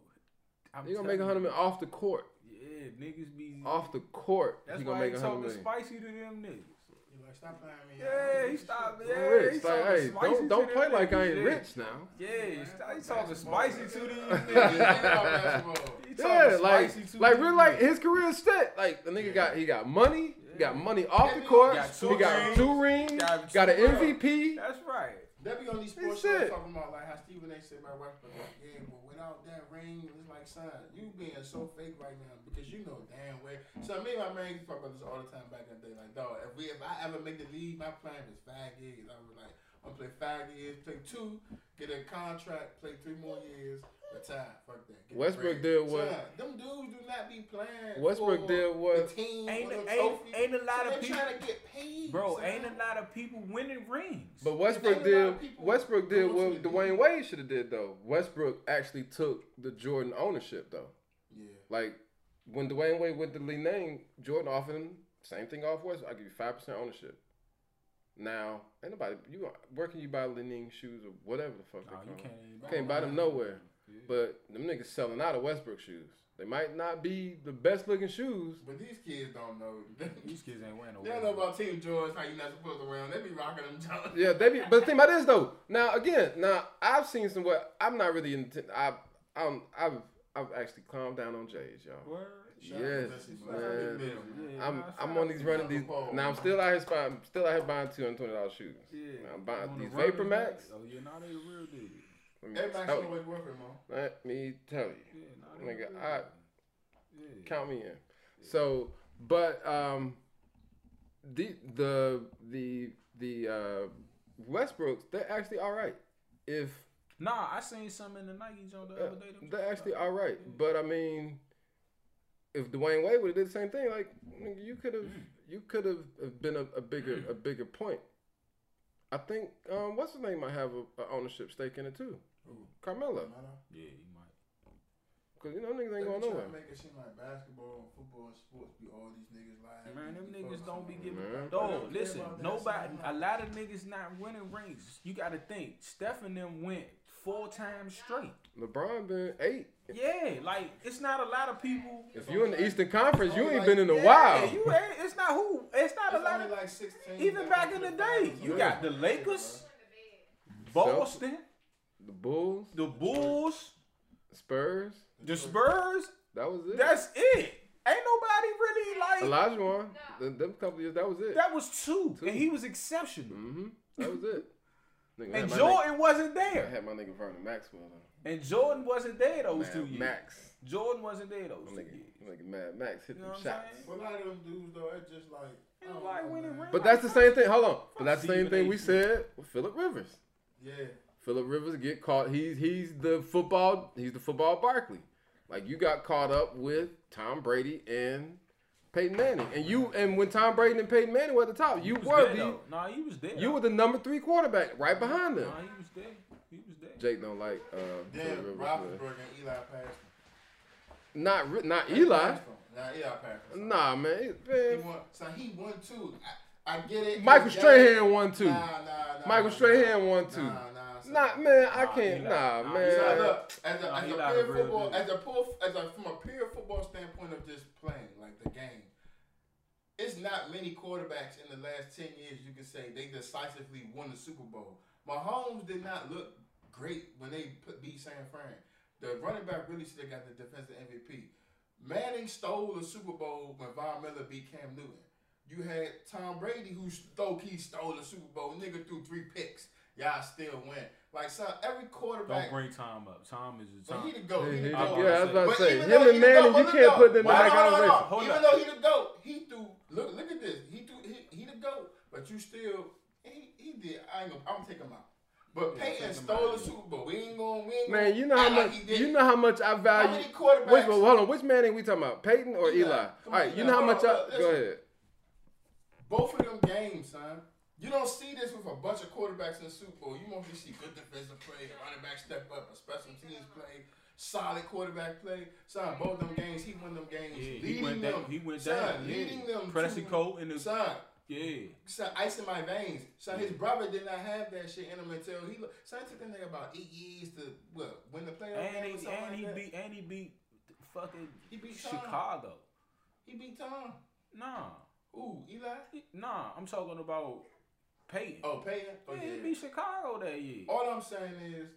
B: I'm
A: He gonna make a
B: telling
A: hundred mil off the court.
B: Yeah, niggas be
A: Off the court,
B: That's
A: he
B: why
A: gonna
B: he
A: make a hundred
B: talking spicy to them niggas.
C: You like stop playing me.
B: Yeah, he stopped. Yeah,
A: Rich,
B: he's
A: like,
B: talking
A: hey,
B: spicy
A: don't don't
B: them
A: play like I ain't
B: yeah.
A: rich now.
B: Yeah, he's, he's talking spicy to these
C: Yeah,
B: niggas. He
A: Yeah, like
B: spicy to
A: like
B: these
A: real like his career is set. Like the nigga
C: Yeah.
A: got he got money, he got money off the
C: He
A: court,
B: got two
A: he got two rings,
B: Got
A: got an MVP.
B: That's right.
C: They be on these
A: He
C: sports shows talking about like how Stephen A. said my about Westbrook. Like, yeah, but without that ring, it's like son, you being so fake right now because you know damn well. So me and my man used to talk about this all the time back in the day. Like, dog, if we if I ever make the league, my plan is five years. I was like, I'm gonna play five years, play two, get a contract, play three more years, retire. Fuck that. Get
A: Westbrook did what-
C: Son, them dudes do not be playing.
A: Westbrook
C: for
A: did what-
C: The team
B: Ain't
C: or the
B: ain't, ain't a lot
C: So
B: of people,
C: trying to get paid,
B: bro.
C: son.
B: Ain't a lot of people winning rings.
A: But Westbrook
C: Ain't a lot of
A: did Westbrook did what Dwyane
C: league.
A: Wade should have did though. Westbrook actually took the Jordan ownership though.
C: Yeah.
A: Like when Dwyane Wade went to the league name, Jordan offered him same thing off West. I give you five percent ownership. Now, ain't nobody you where can you buy Li-Ning shoes or whatever the fuck they
B: Nah,
A: call
B: you
A: 'em?
B: can't even
A: Can't buy them nowhere.
B: Yeah.
A: But them niggas selling out of Westbrook shoes. They might not be the best looking shoes.
C: But these kids don't know.
B: these kids ain't wearing no.
C: They don't know about Team George, how you not supposed to wear them. They be rocking them Johns.
A: Yeah, they be, but the thing about this though. Now again, now I've seen some what I'm not really into. I, I'm, I've, I've actually calmed down on J's, y'all.
B: Word.
A: Yes, man.
B: Yeah,
A: I'm, I'm on these running these. Now I'm still out here buying, still out here buying two hundred twenty dollars shoes.
B: Yeah.
A: I'm buying these Vapor. Max.
B: Oh you're not a real deal.
A: Let me
C: Everybody's
A: tell
C: on
A: you.
C: way man.
A: Let me tell you.
B: Yeah,
A: Nigga,
B: good.
A: I-
B: Yeah.
A: Count me in. So, but um, the the the the uh, Westbrooks, they're actually all right. If
B: Nah, I seen some in the Nikes on the
A: uh,
B: other day. them
A: they're actually
B: nah.
A: all right, but I mean, if Dwyane Wade would have did the same thing, like you could have you could have been a, a bigger a bigger point. I think um, what's his name might have a, a ownership stake in it too.
C: Ooh.
A: Carmelo,
B: Yeah, you might.
A: because you know niggas ain't going nowhere.
C: to make it seem like basketball and football and sports be all these niggas lying.
B: Man, them niggas don't be giving.
A: Man.
B: Dog, listen, nobody, a lot of niggas not winning rings. You got to think, Steph and them went four times straight.
A: LeBron been eight.
B: Yeah, like it's not a lot of people.
A: If you in the Eastern Conference, you ain't
C: like-
A: been in a
B: Yeah,
A: while.
B: you ain't. It's not who. It's not a lot
C: only
B: of.
C: like 16
B: Even back in the day, you
C: bro.
B: got the Lakers, Boston,
A: The Bulls,
B: the Bulls,
A: Spurs,
B: the Spurs.
A: that was it.
B: That's it. Ain't nobody really like.
A: Elijah one. Them, them couple years, that was it.
B: That was two,
A: Two.
B: and he was exceptional.
A: Mm-hmm. That was it. Nigga,
B: And
A: had my
B: Jordan wasn't
A: there. I had my nigga Vernon Maxwell. on.
B: And Jordan wasn't there those
A: Mad
B: two years.
A: Max.
B: Jordan wasn't there those
A: My
B: two
A: nigga,
B: years.
A: my nigga Mad Max hit
B: You know
A: them
B: what
A: shots.
B: saying?
C: But a lot of them dudes though, it's just like
B: Ain't
C: I don't
B: nobody
C: know,
B: winning
C: man.
B: rings.
A: But that's the same thing. Hold on. But that's the same thing we said with Philip Rivers.
C: Yeah.
A: Philip Rivers get caught. He's he's the football. He's the football Barkley. Like you got caught up with Tom Brady and Peyton Manning, and you and when Tom Brady and Peyton Manning were at the top, you
B: He was
A: were
B: there,
A: the.
B: Nah, he was there.
A: you were the number three quarterback right behind them.
B: Nah, he was there. He was there.
A: Jake don't like uh,
C: Then
A: Philip Rivers. man.
C: Roethlisberger and Eli passed. him.
A: Not Ri- not Eli.
C: passed. Nah, Eli passed. him.
A: Nah, man.
C: He
A: man.
C: won. So he won two. I, I get it.
A: Michael
C: He got
A: Strahan won
C: it.
A: too.
C: Nah, nah, nah.
A: Michael
C: nah,
A: Strahan
C: nah.
A: won too.
C: Nah, nah. son.
A: Nah, man, I can't.
B: Eli-
A: Nah,
B: nah,
A: man.
C: So look, as a,
B: Nah,
C: as a
B: a
C: pure football, as a pure, as a from a pure football standpoint of just playing, the game, it's not many quarterbacks in the last ten years you can say they decisively won the Super Bowl. Mahomes did not look great when they put, beat San Fran. The running back really should have got the defensive MVP. Manning stole the Super Bowl when Von Miller beat Cam Newton. You had Tom Brady who low key stole the Super Bowl. Nigga threw three picks. Y'all still win. Like son, every quarterback.
B: Don't bring Tom up. Tom is the
C: But
B: Tom.
C: he the goat. He
A: Yeah,
C: the
A: he-
C: goat.
A: yeah, I was about to
C: But
A: say
C: even
A: him
C: though he
A: and
C: the
A: Manning,
C: GOAT,
A: you can't put them in
C: Hold
A: that
C: on, hold on,
A: conversation.
C: hold on. Even
B: up.
C: though he the goat, he threw. Look, look at this. He threw. He, he the goat, but you still. He, he did. I ain't gonna. I'm gonna take him out. But
B: Yeah,
C: Peyton stole the Super Bowl. We ain't gonna. win.
A: Man, you know how
C: act like
A: much you know how much I
C: How
A: value.
C: many quarterbacks?
A: Which well, hold on, which Manning we talking about? Peyton or
C: Eli.
A: Eli?
C: Come
A: All
C: on,
A: you know how much I
C: hold
A: go ahead.
C: Both of them games, son. You don't see this with a bunch of quarterbacks in the Super Bowl. You mostly see good defensive play, running back step up, a special teams play, solid quarterback play. Son, both them games, he won them games,
B: Yeah, he
C: leading
B: went
C: them.
B: down. He went
C: son,
B: down.
C: leading
B: yeah.
C: them.
B: Pressing coat in the.
C: Son,
B: Yeah.
C: son, ice in my veins. Son, his brother did not have that shit in him until he. Son, it took that nigga about eight years to what win the playoff
B: And
C: game
B: he and
C: like
B: he
C: that.
B: beat and he beat fucking
C: He beat.
B: Chicago.
C: He beat Tom.
B: Nah,
C: Ooh, Eli.
B: He- nah. I'm talking about Peyton.
C: Oh, Peyton. Oh,
B: yeah,
C: yeah.
B: he beat Chicago that year.
C: All I'm saying is,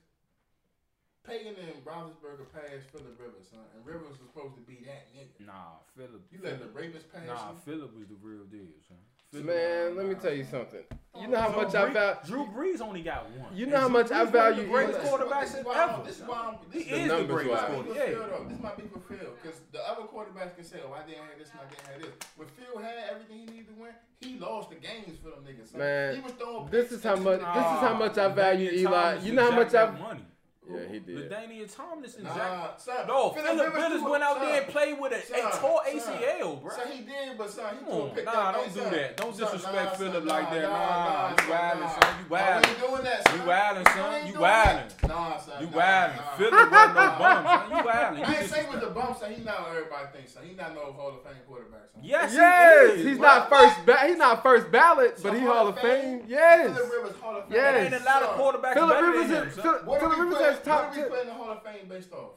C: Peyton and Roethlisberger passed Philip Rivers, son, and Rivers was supposed to be that nigga.
B: Nah, Philip.
C: You let the rapist pass
B: Nah. Philip was the real deal, son. Philip-
A: Man, let me tell you something. You know how
B: Drew
A: much I value.
B: Drew Brees only got one.
A: You
B: And
A: know how
B: Drew
A: much I
B: Brees one of
A: value
B: the greatest
A: Eli.
B: quarterbacks
C: This is
B: in
C: why I'm-
B: ever.
C: This is why I'm. This
A: The
B: is the greatest.
C: This
B: quarterback.
C: might be
B: Yeah.
C: though. This might be for Phil, because the other quarterbacks can say, "Oh, I didn't have this, and I didn't have this." When Phil had everything he needed to win, he lost the games for them niggas. Son.
A: Man,
C: he was throwing
A: this is how much- this is how ah, much I value Eli. You know how much I-
B: that money.
A: Yeah, he did.
B: LaDainian Tomlinson jacked.
C: Nah, son.
B: No, Philip
C: Rivers
B: Rivers went out
C: son,
B: there and played with a, a
C: son,
B: tore
C: son.
B: ACL, bro.
C: Son, he did, but son, he
B: Come on,
C: pick
B: nah,
C: that
B: don't do
C: son.
B: that. Don't disrespect
C: nah, Philip
B: like
C: nah,
B: that.
C: Nah,
B: Nah, you wildin',
C: nah.
B: son. You wildin'.
C: ain't doing that, son.
B: You wildin', son.
C: ain't
B: You wildin'.
C: Nah, son.
B: You wildin'.
C: nah.
B: Philip wasn't no bum, son. You wildin'.
C: I ain't saying with the bump, son. He not what everybody thinks, son. He not no Hall of Fame quarterback, son.
B: Yes,
A: Yes,
B: he is.
A: he's not first. Ba- he's not first ballot, but he Hall of Fame.
C: Philip
A: Yes.
C: Rivers Hall of Fame.
A: Yes.
B: There ain't a lot of quarterbacks
A: Philip
B: better
A: Rivers
B: than him,
A: is
B: son.
A: Phil-
C: What
A: Philip Rivers has top
C: what are we putting the Hall of Fame based off?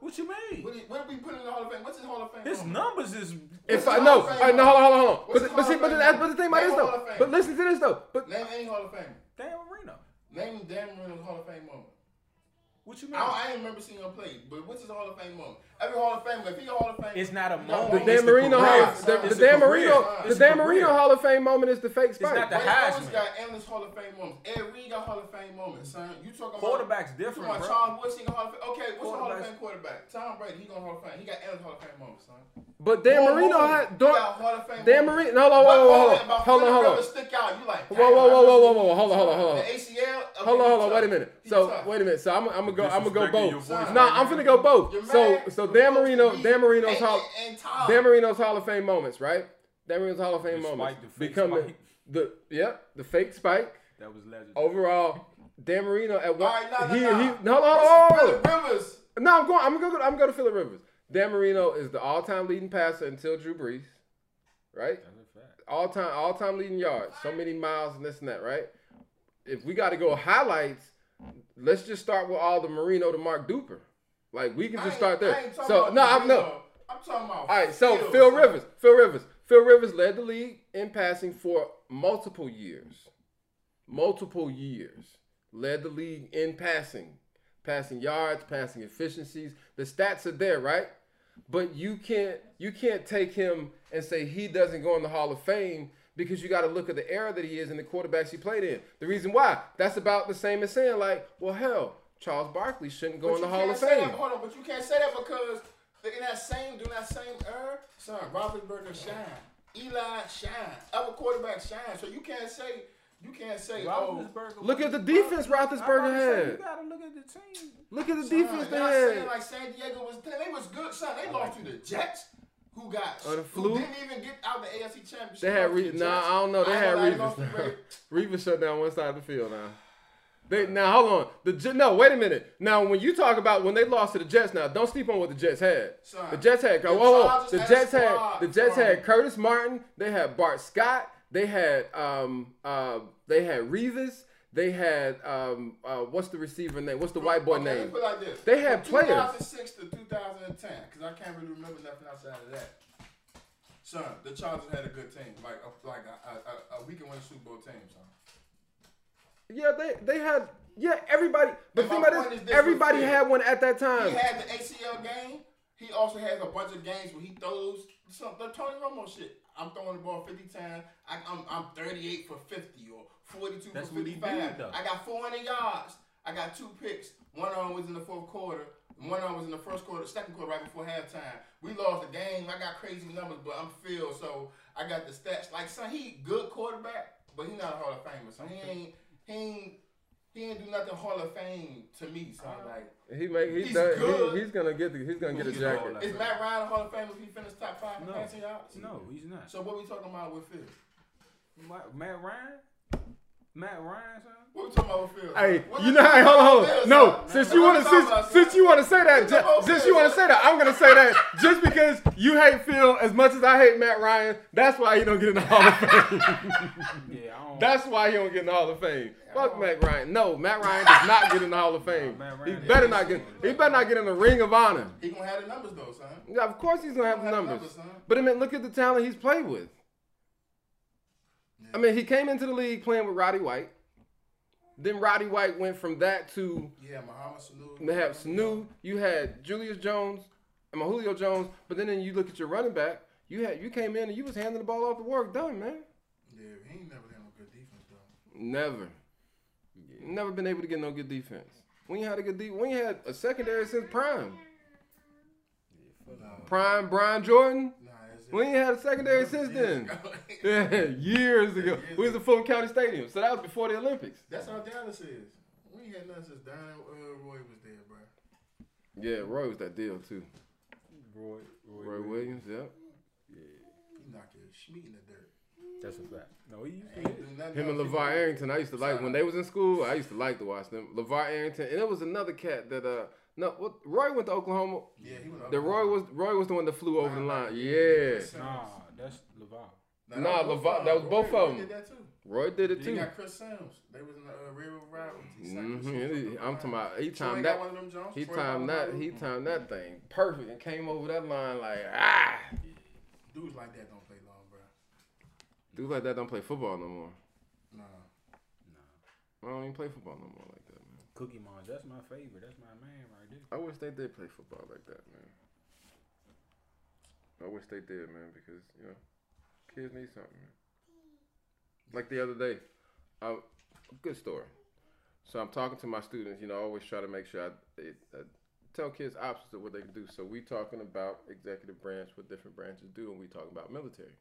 B: What you mean?
C: What, are- what are we putting in the Hall of Fame? What's his Hall of Fame?
B: His
C: number?
B: numbers is.
A: If I
C: know,
A: no,
C: Hall of
A: right, no, hold on, hold on, hold on.
C: What's
A: But, but see, but the, but the thing about
C: Name
A: this though. But listen to this though. But
C: Name any Hall of Fame.
B: Dan Marino.
C: Name Dan Marino's Hall of Fame moment.
D: What you mean?
C: I, I ain't remember seeing him play, but what's his Hall of Fame moment? Every Hall of Fame, if he a Hall of Fame,
D: It's not a moment.
A: The Dan Marino. Hall,
C: It's
A: the,
C: the
A: the Dan. Marino, the Dan Marino. Hall of Fame moment is the fake
D: It's
A: not
D: the
C: Ray
D: Heisman.
C: Owens got endless Hall of Fame moments. Ed Reed got Hall of Fame moments, son. You talking about
D: Quarterback's
C: You
D: different,
C: talking
D: bro.
C: Charles Woodson got Hall of Fame? Okay, what's the Hall of Fame quarterback? Tom Brady, he got Hall of Fame. He got endless Hall of Fame moments, son.
A: But Dan
C: One
A: Marino
C: moment,
A: had don't,
C: Hall of Fame
A: Dan. Marino. Hold on,
C: What
A: hold on, hold on, hold on, hold on.
C: Stick out? You like,
A: Whoa, whoa, whoa, whoa, whoa, whoa, hold on, hold on, hold on.
C: The ACL. Okay,
A: Hold on, hold on, wait a minute. So wait a minute. So I'm, I'm gonna go. I'm gonna go both.
B: voice,
A: No. I'm finna go both. So so
C: You're
A: Dan Marino, Dan Marino's
C: and-
A: Hall,
C: and- and
A: Dan Marino's Hall of Fame moments, right? Dan Marino's Hall of Fame
B: The
A: moments
B: spike, the fake
A: becoming
B: spike.
A: the yep the fake spike.
B: That was legendary.
A: Overall, Dan Marino at one.
C: right, no, no,
A: he,
C: no.
A: he, hold on, hold on, hold on.
C: Philip Rivers.
A: No, I'm going. I'm gonna go. I'm gonna go to Philip Rivers. Dan Marino is the all-time leading passer until Drew Brees, right?
B: That's a fact.
A: All-time, all-time leading yards, so many miles and this and that, right? If we got to go highlights, let's just start with all the Marino to Mark Duper. Like we can just start there. So no, I'm no.
C: I'm talking about.
A: All right, so
C: Fields,
A: Phil. Rivers, Phil Rivers, Phil Rivers led the league in passing for multiple years, multiple years. Led the league in passing, passing yards, passing efficiencies. The stats are there, right? But you can't you can't take him and say he doesn't go in the Hall of Fame because you got to look at the era that he is and the quarterbacks he played in. The reason why that's about the same as saying like, well, hell, Charles Barkley shouldn't go
C: But
A: in the Hall of Fame.
C: That, hold on, but you can't say that because in that same, during that same era, son, Roethlisberger shine, Eli shine, other quarterback shine. So you can't say, you can't say, oh,
A: Look at the defense
D: I'm about
A: Roethlisberger
D: to say,
A: had.
D: You gotta look at the team.
A: Look at the
C: son,
A: defense they
C: y'all saying
A: had.
C: like San Diego was, they was good, son. They lost to the Jets. Who got?
A: Oh, the
C: who
A: flu?
C: didn't even get out the AFC Championship.
A: They had
C: Lost to
A: Re-
C: the
A: nah, I don't know. They
C: I
A: had
C: ain't gonna lie, they
A: Revis. Revis shut down one side of the field now. They now hold on. The no, wait a minute. Now when you talk about when they lost to the Jets, now don't sleep on what the Jets had.
C: Son,
A: The Jets had
C: the
A: whoa, whoa, whoa. The Jets had
C: squad
A: the Jets had Curtis Martin. They had Bart Scott. They had um uh they had Revis. They had um uh what's the receiver name? What's the white boy
C: okay,
A: name?
C: like.
A: They had
C: From
A: players.
C: 2006 to 2010, because I can't really remember nothing outside of that. Son, the Chargers had a good team, like a, like a, a, a, a we can win Super Bowl team, son.
A: Yeah, they they had yeah everybody. But
C: And
A: think about this.
C: this
A: Everybody
C: with Phil.
A: had one at that time.
C: He had the ACL game. He also has a bunch of games where he throws some the Tony Romo shit. I'm throwing the ball 50 times. I, I'm I'm 38 for 50 or 42
D: That's
C: for
D: what he
C: 55.
D: did.
C: I got 400 yards. I got two picks. One of them was in the fourth quarter. One of them was in the first quarter, second quarter, right before halftime. We lost the game. I got crazy numbers, but I'm Phil, so I got the stats. Like, son, he good quarterback, but he not a Hall of Famer. So he ain't he ain't he ain't do nothing Hall of Fame to me. So uh-huh. like.
A: He make he
C: He's
A: does,
C: good.
A: he, he's gonna get the, he's gonna get a
C: He's
A: jacket.
C: Is Matt Ryan a Hall of Fame if he finished top five in
D: No.
C: passing yards?
D: No, he's not.
C: So what we talking about with Phil?
D: Matt, Matt Ryan? Matt Ryan, son?
C: What we talking about Phil?
A: Hey,
C: What
A: you know, hey, hold on, hold on. No,
C: son?
A: since you want to since, since you want to say that, ju- since you want to say that, I'm gonna say that just because you hate Phil as much as I hate Matt Ryan. That's why he don't get in the Hall of Fame.
D: Yeah, I don't.
A: That's why he don't get in the Hall of Fame. Fuck Matt Ryan. No, Matt Ryan does not get in the Hall of Fame.
D: Matt
A: He better not get. He better not get in the Ring of Honor.
C: He gonna have the numbers though, son.
A: Yeah, of course he's gonna have the
C: He gonna
A: numbers.
C: son.
A: But I mean, look at the talent he's played with. I mean, he came into the league playing with Roddy White. Then Roddy White went from that to
C: Yeah, Mohamed Sanu.
A: they have Sanu. You had Julius Jones, and Julio Jones. But then, then you look at your running back. You had you came in and you was handing the ball off the work done, man.
C: Yeah, he ain't never had no good defense though.
A: Never, never been able to get no good defense. When you had a good defense, when you had a secondary since prime,
C: Nah,
A: prime Brian Jordan.
C: Nah, that's it.
A: We ain't had a secondary since then. Yeah, years ago. We was at Fulton County Stadium, so that was before the Olympics.
C: That's how Dallas is. We ain't had nothing since Don uh, Roy was there, bro.
A: Yeah, Roy was that deal too.
B: Roy, Roy,
A: Roy Williams, yep. Yeah.
C: He knocked his Schmeat in the dirt.
B: That's a fact. No, he used
C: Ain't
B: to.
C: nothing
A: Him and. LeVar Arrington, I used to like when they was in school. I used to like to watch them. LeVar Arrington, and it was another cat that uh no, what Roy went to Oklahoma.
C: Yeah, he went.
A: The Roy was Roy was the one that flew over the line. Yeah,
D: Nah, that's LeVar.
A: Nah, LeVar- that was both of 'em.
C: Did that too.
A: Roy did it
C: Then
A: too.
C: you got Chris Simms. They was in the uh, Railroad Rivals. He sacked Chris
A: hmm I'm talking about he timed that.
C: one of them Jones.
A: He timed that. He timed that thing perfect and came over that line like ah.
C: Dudes like that don't play long, bro.
A: Dudes like that don't play football no more.
C: Nah. Nah.
A: I don't even play football no more like that, man.
D: Cookie Monster, that's my favorite. That's my man right there.
A: I wish they did play football like that, man. I wish they did, man, because you know, kids need something. Man. Like the other day, I, good story. So I'm talking to my students. You know, I always try to make sure I, I tell kids options of what they can do. So we talking about executive branch, what different branches do, and we talking about military.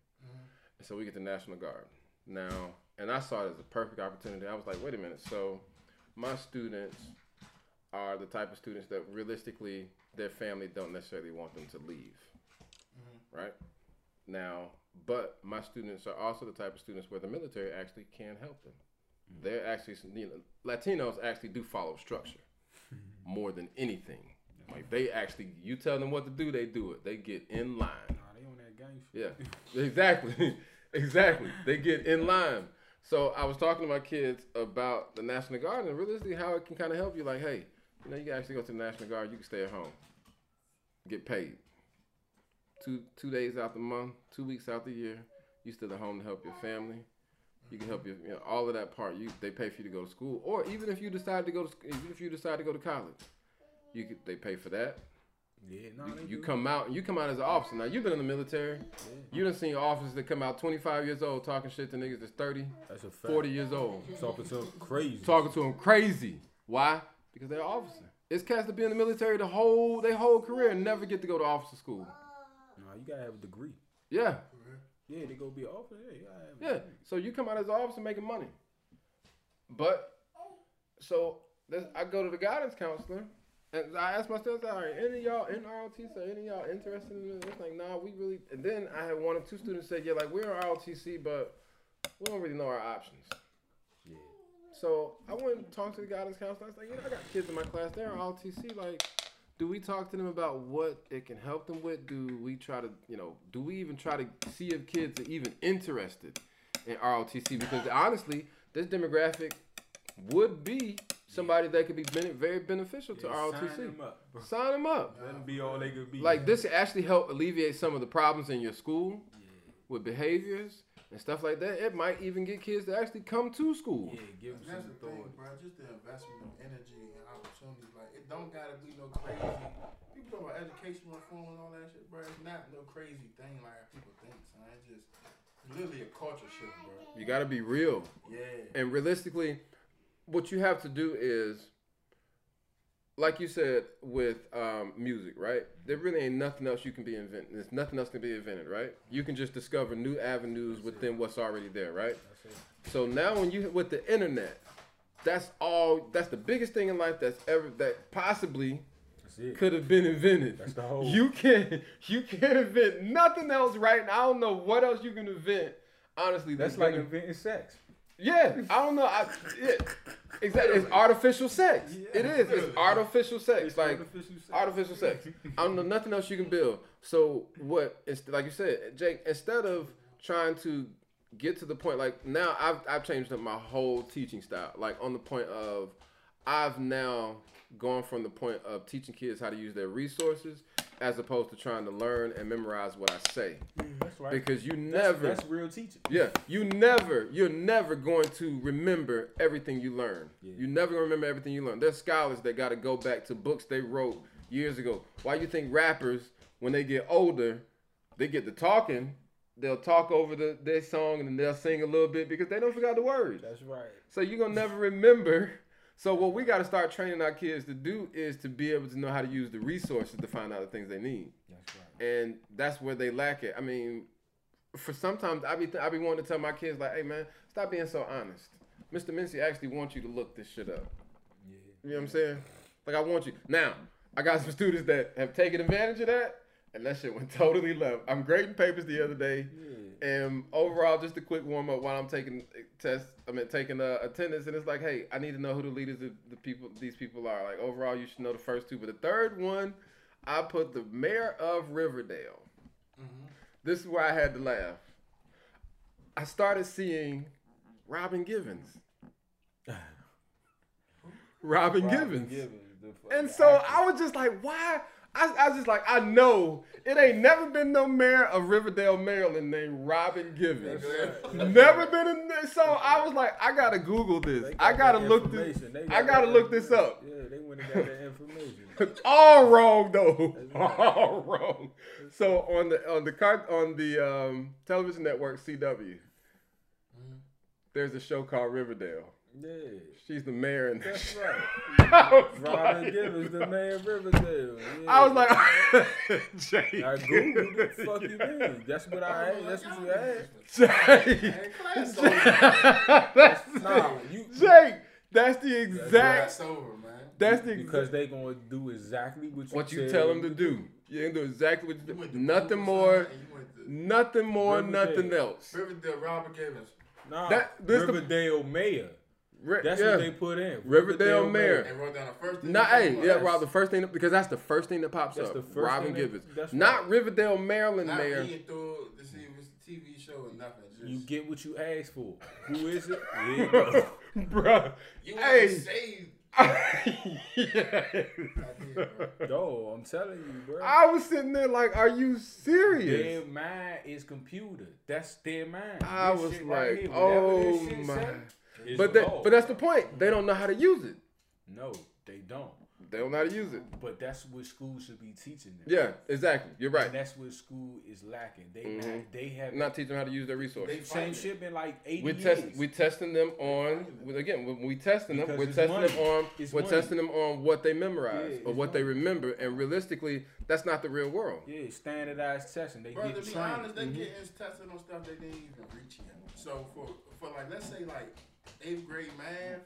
A: And so we get the National Guard now, and I saw it as a perfect opportunity. I was like, wait a minute. So my students are the type of students that realistically their family don't necessarily want them to leave, mm-hmm. right? Now, but my students are also the type of students where the military actually can help them. Mm. They're actually, you know, Latinos actually do follow structure more than anything. Like they actually, you tell them what to do, they do it. They get in line.
D: Nah, they on that gang shit.
A: Yeah, exactly, exactly. They get in line. So I was talking to my kids about the National Guard and realistically how it can kind of help you. Like, hey, you know, you can actually go to the National Guard. You can stay at home, get paid. Two two days out the month, two weeks out the year, you still at home to help your family. You can help your, you know, all of that part. You they pay for you to go to school, or even if you decide to go to, even if you decide to go to college, you could, they pay for that.
D: Yeah, no,
A: You, you come out you come out as an officer. Now you've been in the military. You done seen officers that come out 25 years old talking shit to niggas that's 30,
D: That's a fact.
A: 40 years old,
D: Talking to them crazy.
A: talking to them crazy. Why? Because they're an officer. It's cats that be in the military the whole their whole career and never get to go to officer school.
D: Nah, you gotta have a degree.
A: Yeah,
D: Yeah, they go be an officer. Yeah, you gotta have a
A: yeah. So you come out as an officer making money. But so this, I go to the guidance counselor and I ask my students, all right, any of y'all in ROTC, any of y'all interested in this? It's like, nah, we really. And then I had one or two students say, yeah, like we're in ROTC, but we don't really know our options.
D: Yeah.
A: So I went and talked to the guidance counselor. I was like, you know, I got kids in my class. They're ROTC. Like, do we talk to them about what it can help them with? Do we try to, you know, do we even try to see if kids are even interested in ROTC? Because honestly, this demographic would be somebody that could be very beneficial to
D: Yeah,
A: ROTC.
D: Sign them up, bro.
A: Sign them up.
D: Let them be all they could be.
A: Like this actually help alleviate some of the problems in your school with behaviors and stuff like that. It might even get kids to actually come to school.
D: Yeah, give them
C: That's
D: some
C: the thing,
D: authority.
C: bro. Just the investment of energy and opportunity. Like it don't gotta be no crazy. People talk about education reform and all that shit, bro. It's not no crazy thing like people think, son. It's just literally a culture shift, bro.
A: You got to be real.
C: Yeah.
A: And realistically, what you have to do is, like you said with um, music, right? There really ain't nothing else you can be invented. There's nothing else can be invented, right? You can just discover new avenues within what's already there, right? So now when you with the internet, that's all. That's the biggest thing in life that's ever that possibly could have been invented.
D: That's the whole-
A: You can you can't invent nothing else right now. I don't know what else you can invent. Honestly,
D: That's
A: that's
D: like inventing sex.
A: yeah, I don't know. I, yeah, exactly. It's artificial sex. It is. It's artificial sex. like
D: artificial sex.
A: artificial sex. I don't know nothing else you can build. So what? It's like you said, Jake. Instead of trying to get to the point, like now I've I've changed up my whole teaching style. Like on the point of, I've now gone from the point of teaching kids how to use their resources as opposed to trying to learn and memorize what I say.
D: That's right.
A: Because you
D: That's-
A: never
D: That's, real teaching.
A: yeah, you never, you're never going to remember everything you learn.
D: Yeah.
A: You never gonna remember everything you learn. There's scholars that got to go back to books they wrote years ago. Why you think rappers, when they get older, they get to talking, they'll talk over the their song and then they'll sing a little bit because they don't forgot the words.
D: That's right.
A: So you're gonna never remember. So what we got to start training our kids to do is to be able to know how to use the resources to find out the things they need
D: That's right.
A: and that's where they lack it. I mean, for sometimes I be th- I be wanting to tell my kids like, "Hey man, stop being so honest." Mr. Mincy actually wants you to look this shit up.
D: Yeah.
A: You know what I'm saying? Like I want you. Now, I got some students that have taken advantage of that, and that shit went totally left. I'm grading papers the other day,
D: Yeah.
A: And overall, just a quick warm up while I'm taking tests. I mean, taking uh, attendance, and it's like, hey, I need to know who the leaders of the people these people are. Like overall, you should know the first two, but the third one, I put the mayor of Riverdale. This is where I had to laugh. I started seeing Robin Givens. Robin,
D: Robin
A: Givens.
D: Givens,
A: And so. I was just like, why? I, I was just like, I know it ain't never been no mayor of Riverdale, Maryland named Robin Givens. never been in there. So I was like, I gotta Google this. I gotta look this. I gotta look this up.
B: Yeah, they went and got that information.
A: All wrong though. All wrong. So on the on the cart on the um, television network CW, there's a show called Riverdale.
B: Yeah.
A: She's the mayor in
B: That's right.
A: I was
B: Robin
A: like,
B: Givens, the mayor of Riverdale. Yeah.
A: I was like, Jake.
B: I googled the fuck you mean. That's what I asked. That's what you asked.
A: Jake.
C: Man, class over.
A: that's,
B: Nah, you
A: Jake. That's the exact.
C: Class over, man.
A: That's the
B: because
A: exact.
B: they gonna do exactly what you,
A: What you
B: tell
A: tell them to do. You ain't do exactly what you
C: You
A: do.
C: went
A: Nothing more.
C: you went to
A: Nothing more. Nothing else.
C: Riverdale, Robert Givens.
B: Nah,
A: That- this the-
B: Riverdale mayor.
A: Ri-
B: That's
A: yeah.
B: what they put in.
A: Riverdale mayor.
C: And wrote down the first thing.
A: Not
C: you
A: hey, yeah,
C: us.
A: Rob. The first thing because that's the first thing that pops
B: That's
A: up.
B: the first
A: Robin Givens,
B: that's
A: not
B: right.
A: Riverdale, Maryland
C: Not
A: mayor.
C: reading through to see if it's a TV show or nothing. Just,
B: You get what you asked for. Who is it? Here you go.
A: Bruh.
C: you
A: hey.
C: hey. saved.
A: yeah.
C: I did, bro.
B: Yo, I'm telling you, bro.
A: I was sitting there like, are you serious?
B: Their mind is computer. That's their mind.
A: I
B: This
A: was
B: shit right
A: like,
B: here,
A: oh
B: this
A: my.
B: say is
A: But that, but that's the point. They don't know how to use it.
B: no, they don't.
A: They don't know how to use it.
B: But that's what school should be teaching them.
A: Yeah, exactly. You're right.
B: And that's what school is lacking. They
A: Mhm.
B: not, they have
A: Not teaching them how to use their
C: They
A: resources.
B: same
C: fighting.
B: shit been like 80
A: We
B: years.
A: test we testing them on again when we testing them
B: Because
A: we're
B: it's
A: testing them on
B: It's
A: we're
B: money.
A: testing them on what they memorize
B: Yeah,
A: or
B: it's
A: what they remember and realistically that's not the real world.
B: Yeah, standardized testing. They
C: Bro,
B: get
C: to be
B: trained.
C: honest, they
A: Mm-hmm.
C: getting tested on stuff they didn't even reach yet. So for for like let's say like eighth grade math,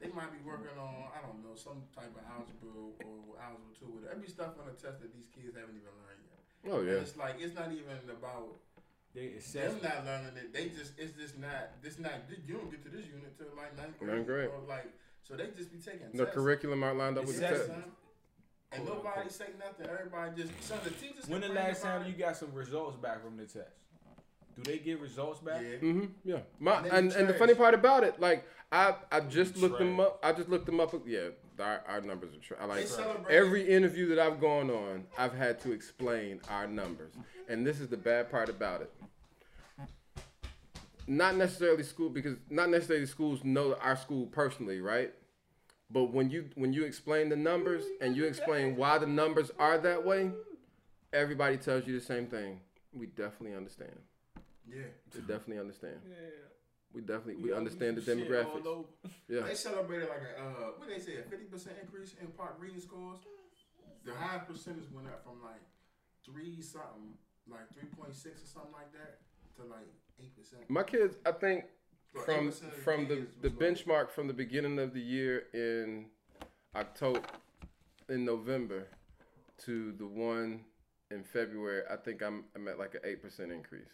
C: they might be working on I don't know some type of algebra or algebra two. With every stuff on the test that these kids haven't even learned yet.
A: Oh
C: And
A: yeah.
C: it's like it's not even about
B: They assess.
C: them not learning it. They just it's just not this not you don't get to this unit till like ninth grade.
A: Ninth grade.
C: Or like so they just be taking
A: The
C: tests.
A: curriculum are lined up with the test.
C: son. And
B: Quote,
C: nobody say nothing. Everybody just so the teachers.
B: When the last time you got some results back from the test? Do they get results back?
C: Yeah.
A: Mm-hmm. Yeah. My
C: And
A: and, and the funny part about it, like I I just looked them up. I just looked them up. Yeah, our, our numbers are. Tra- I like every interview that I've gone on. I've had to explain our numbers, and this is the bad part about it. Not necessarily school because not necessarily schools know our school personally, right? But when you when you explain the numbers and you explain why the numbers are that way, everybody tells you the same thing. We definitely understand.
C: Yeah.
A: We definitely understand.
B: Yeah.
A: We definitely we understand the
B: Shit all
A: demographics. Yeah.
C: They celebrated like a uh, what they say a fifty percent increase in part reading scores. The high percentage went up from like three something, like three point six or something like that, to like eight percent.
A: My kids, I think from from the the benchmark from the beginning of the year in October in November to the one in February, I think I'm I'm at like an eight percent increase.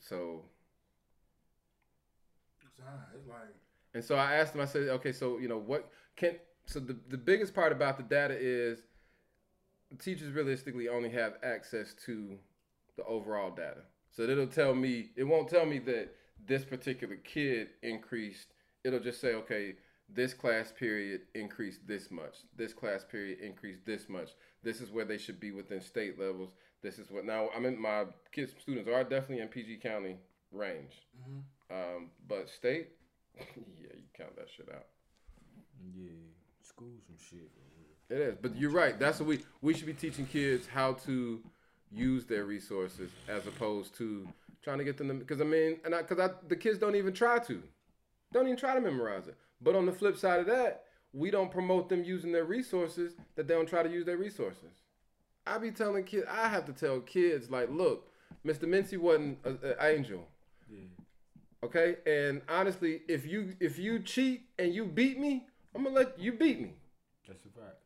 A: So
C: It's like
A: And so I asked him, I said, okay, so you know what can so the, the biggest part about the data is teachers realistically only have access to the overall data. So it'll tell me, it won't tell me that this particular kid increased. It'll just say, okay, this class period increased this much. This class period increased this much. This is where they should be within state levels. This is what now I'm in my kids students are definitely in PG County range. Um, but state, yeah, you count that shit out.
B: Yeah, school some shit.
A: It is, but you're right. That's what we we should be teaching kids how to use their resources as opposed to trying to get them. Because I mean, and I because I, the kids don't even try to, don't even try to memorize it. But on the flip side of that, we don't promote them using their resources that they don't try to use their resources. I be telling kids, I have to tell kids like, look, Mr. Mincy wasn't an angel.
B: Yeah.
A: Okay, and honestly, if you if you cheat and you beat me, I'm gonna let you beat me.
B: That's a fact.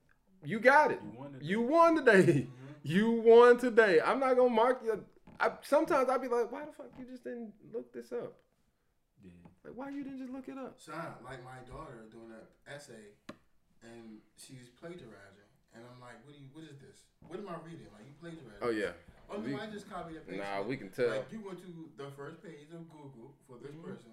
A: You got it.
B: You won today.
A: You won today. Mm-hmm. You won today. I'm not gonna mark you. I, sometimes I'll be like, why the fuck you just didn't look this up?
B: Yeah.
A: Like, why you didn't just look it up?
C: son, like my daughter doing an essay, and she's plagiarizing, and I'm like, what do you? What is this? What am I reading? Like you plagiarizing?
A: Oh yeah.
C: Oh
A: We-
C: no, I just copied and pasted.
A: Nah, we can tell.
C: Like you went to the first page of Google for this
A: Mm-hmm.
C: person.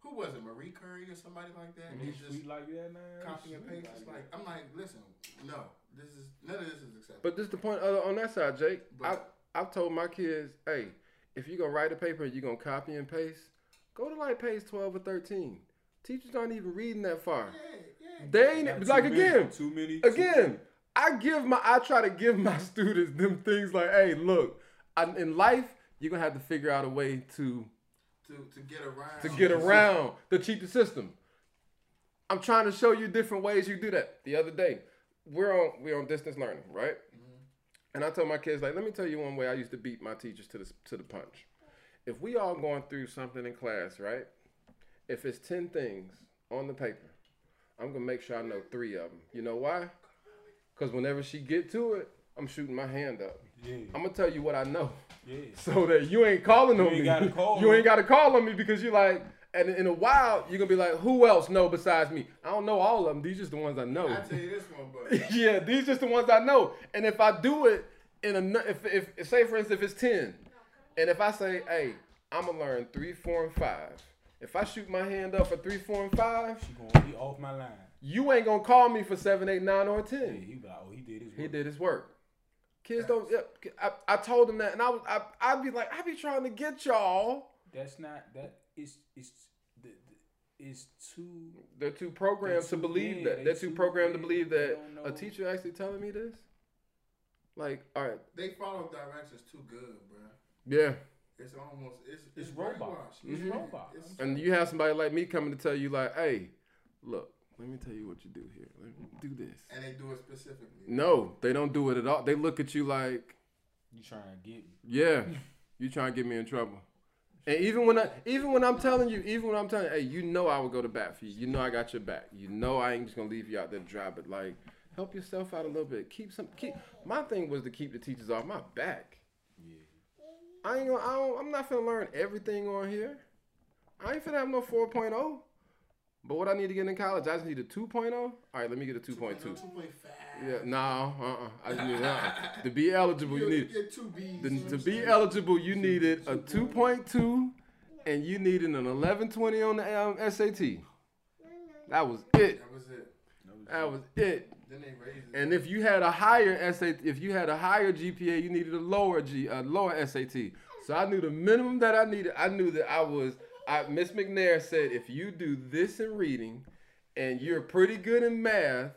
C: Who was it? Marie Curie or somebody like that?
B: And
C: And just
B: sweet like that, man.
C: copy and
B: Sweet
C: paste.
B: Like
C: like I'm like, listen, no, this is none of this is accepted.
A: But this the point uh, on that side, Jake. I
C: But-
A: I've told my kids, hey, if you're gonna write a paper and you're gonna copy and paste, go to like page twelve or thirteen. Teachers aren't even reading that far.
C: yeah, yeah.
A: They ain't
B: Not
A: like
B: too many,
A: again.
B: Too many.
A: Again, I give my I try to give my students them things like, hey, look, I, in life you're gonna have to figure out a way to
C: to to get around
A: to get around the cheating system. I'm trying to show you different ways you do that. The other day, we're on we're on distance learning, right? Mm-hmm. And I told my kids like, let me tell you one way I used to beat my teachers to the to the punch. If we all going through something in class, right? If it's ten things on the paper, I'm gonna make sure I know three of them. You know why? Because whenever she get to it, I'm shooting my hand up.
B: Yeah.
A: I'm gonna tell you what I know
B: Yeah.
A: so that you ain't calling on
B: ain't
A: me.
B: gotta call
A: you
B: on
A: ain't got to call on me because you're like, and in a while you're gonna be like, who else know besides me? I don't know all of them. These just the ones I know.
C: I tell you this one, but
A: yeah, these just the ones I know. And if I do it in a, if, if, if say for instance if it's ten, and if I say, hey, I'm gonna learn three, four, and five. If I shoot my hand up for three, four, and five,
B: She gonna be off my line.
A: You ain't gonna call me for seven, eight, nine, or
B: Yeah,
A: ten.
B: he like, oh, he did his work.
A: He did his work. Kids don't. Yeah, I, I told him that, and I was. I, I'd be like, I be trying to get y'all.
B: That's not that. It's it's the, the it's too.
A: They're too programmed
B: They're
A: to believe
B: yeah,
A: that.
B: they
A: They're too
B: too-
A: programmed to believe that a teacher actually telling me this. Like, all right,
C: they follow directions too good, bro.
A: yeah.
C: It's almost it's
B: It's
C: it's,
B: robot.
C: brainwashed.
B: It's
C: Yeah,
B: robot.
C: it's- mm-hmm.
A: And you have somebody like me coming to tell you, like, hey, look, let me tell you what you do here. Let me do this.
C: and they do it specifically.
A: No, they don't do it at all. They look at you like,
B: You trying to get me?
A: yeah, you trying to get me in trouble. And even when I, even when I'm telling you, even when I'm telling you, hey, you know I would go to bat for you. You know I got your back. You know I ain't just gonna leave you out there dry. But like, help yourself out a little bit. Keep some. Keep. My thing was to keep the teachers off my back.
B: Yeah.
A: I ain't gonna. I don't, I'm not finna learn everything on here. I ain't finna have no 4.0. But what I need to get in college, I just need a 2.0. All right, let me get a 2.2.
C: 2.5.
A: Yeah, no, uh-uh. I just need uh To be eligible, you need
C: get two B's.
A: the,
C: you
A: to be eligible, you needed a 2.2 and you needed an 1120 on the um, SAT. That was it.
C: That was it.
A: That was it.
C: Then they raised it.
A: And if you had a higher SAT, if you had a higher GPA, you needed a lower G, a lower SAT. So I knew the minimum that I needed. I knew that I was. Miss McNair said, if you do this in reading, and you're pretty good in math,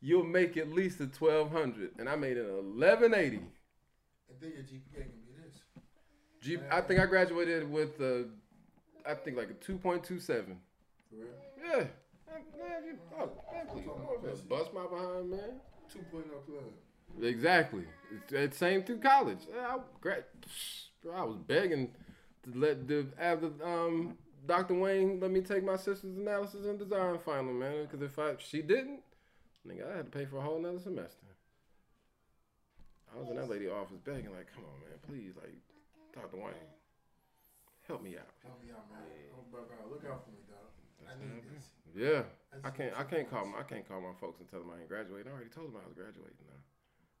A: you'll make at least a 1200. And I made an 1180.
C: and then your GPA can be this.
A: G, I think I graduated with a, I think like a 2.27.
C: For real.
A: Yeah. Man, you, oh, man, please, don't bust my behind, man.
C: 2.0 club.
A: Exactly. It's, it's same through college. I. I was begging let the after um Dr. Wayne let me take my systems analysis and design final, man. Because if I she didn't, nigga, I had to pay for a whole nother semester. I was in that lady office begging, like, come on, man, please, like, Dr. Wayne, help me out.
C: Help me out, man. Oh, bro, bro, look out for me, dog. I need this.
A: Yeah,
C: That's
A: I can't. I can't call. My, I can't call my folks and tell them I ain't graduating. I already told them I was graduating. Now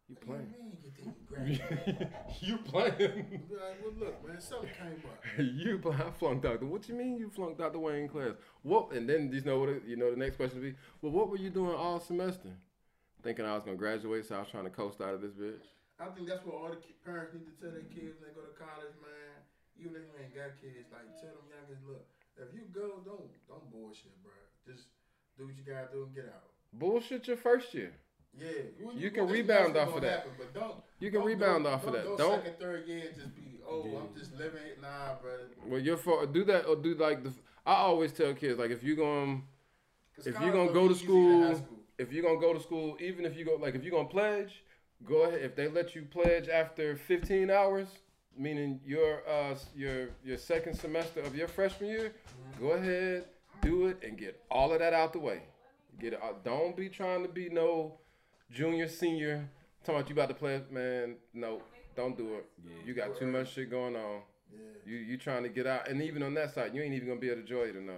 A: you playing?
C: You you think you graduated?
A: you playing?
C: Like, well, look, man, something came up.
A: you play- I flunked out. What you mean you flunked Doctor Wayne class? What? And then you know what? it- You know the next question would be, well, what were you doing all semester? Thinking I was gonna graduate, so I was trying to coast out of this bitch.
C: I think that's what all the parents need to tell their kids when they go to college, man. Even if you ain't got kids, like tell them youngest, look, if you go, don't don't bullshit, bro. Just do what you gotta do and get out.
A: Bullshit your first year.
C: Yeah,
A: You can rebound off of that.
C: happen, but don't
A: You can
C: don't
A: rebound off of that.
C: Go
A: Don't.
C: second, third year, just be oh, I'm just living it. Nah, brother.
A: Well, you're for do that or do like the. I always tell kids like if you going If you gonna go to
C: high
A: school- if you're gonna go to school, even if you go like if you're gonna pledge, go ahead. If they let you pledge after 15 hours, meaning your uh your your second semester of your freshman year, go ahead, do it, and get all of that out the way. Get it out. Don't be trying to be no junior senior. Talking about you about to play, man. No, don't do it. You got too much shit going on.
C: Yeah,
A: You you trying to get out, and even on that side, you ain't even gonna be able to enjoy it enough.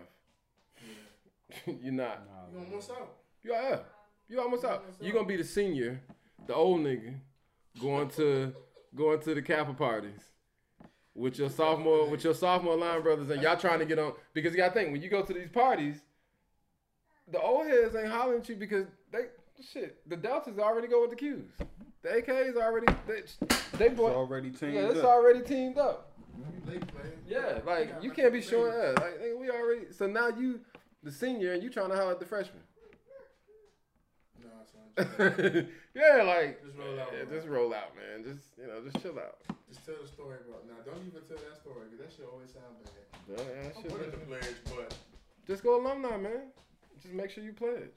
C: yeah.
A: You're not.
B: Nah,
C: You almost out.
A: You are. You almost out. You
C: out.
A: gonna be the senior, the old nigga, going to going to the Kappa parties with your sophomore with your sophomore line brothers, and y'all trying to get on because you gotta think when you go to these parties, the old heads ain't hollering at you because they shit. The deltas already go with the Qs. The AKs already they, they
B: It's already teamed up.
A: Yeah, it's
B: up.
A: already teamed up.
C: Late player.
A: Yeah, like you can't be
C: two
A: showing
C: things.
A: us. Like we already. So now you, the senior, and you trying to holler at the freshman.
C: Nah,
A: yeah, like
C: Just roll out,
A: yeah,
C: man.
A: just roll out, man. Just you know, just chill out.
C: Just tell the story about. Now, don't even tell that story because that shit always sound bad.
A: Yeah, yeah,
C: I'm
A: shit,
C: putting
A: man.
C: the pledge, but
A: Just go alumni, man. Just make sure you pledge.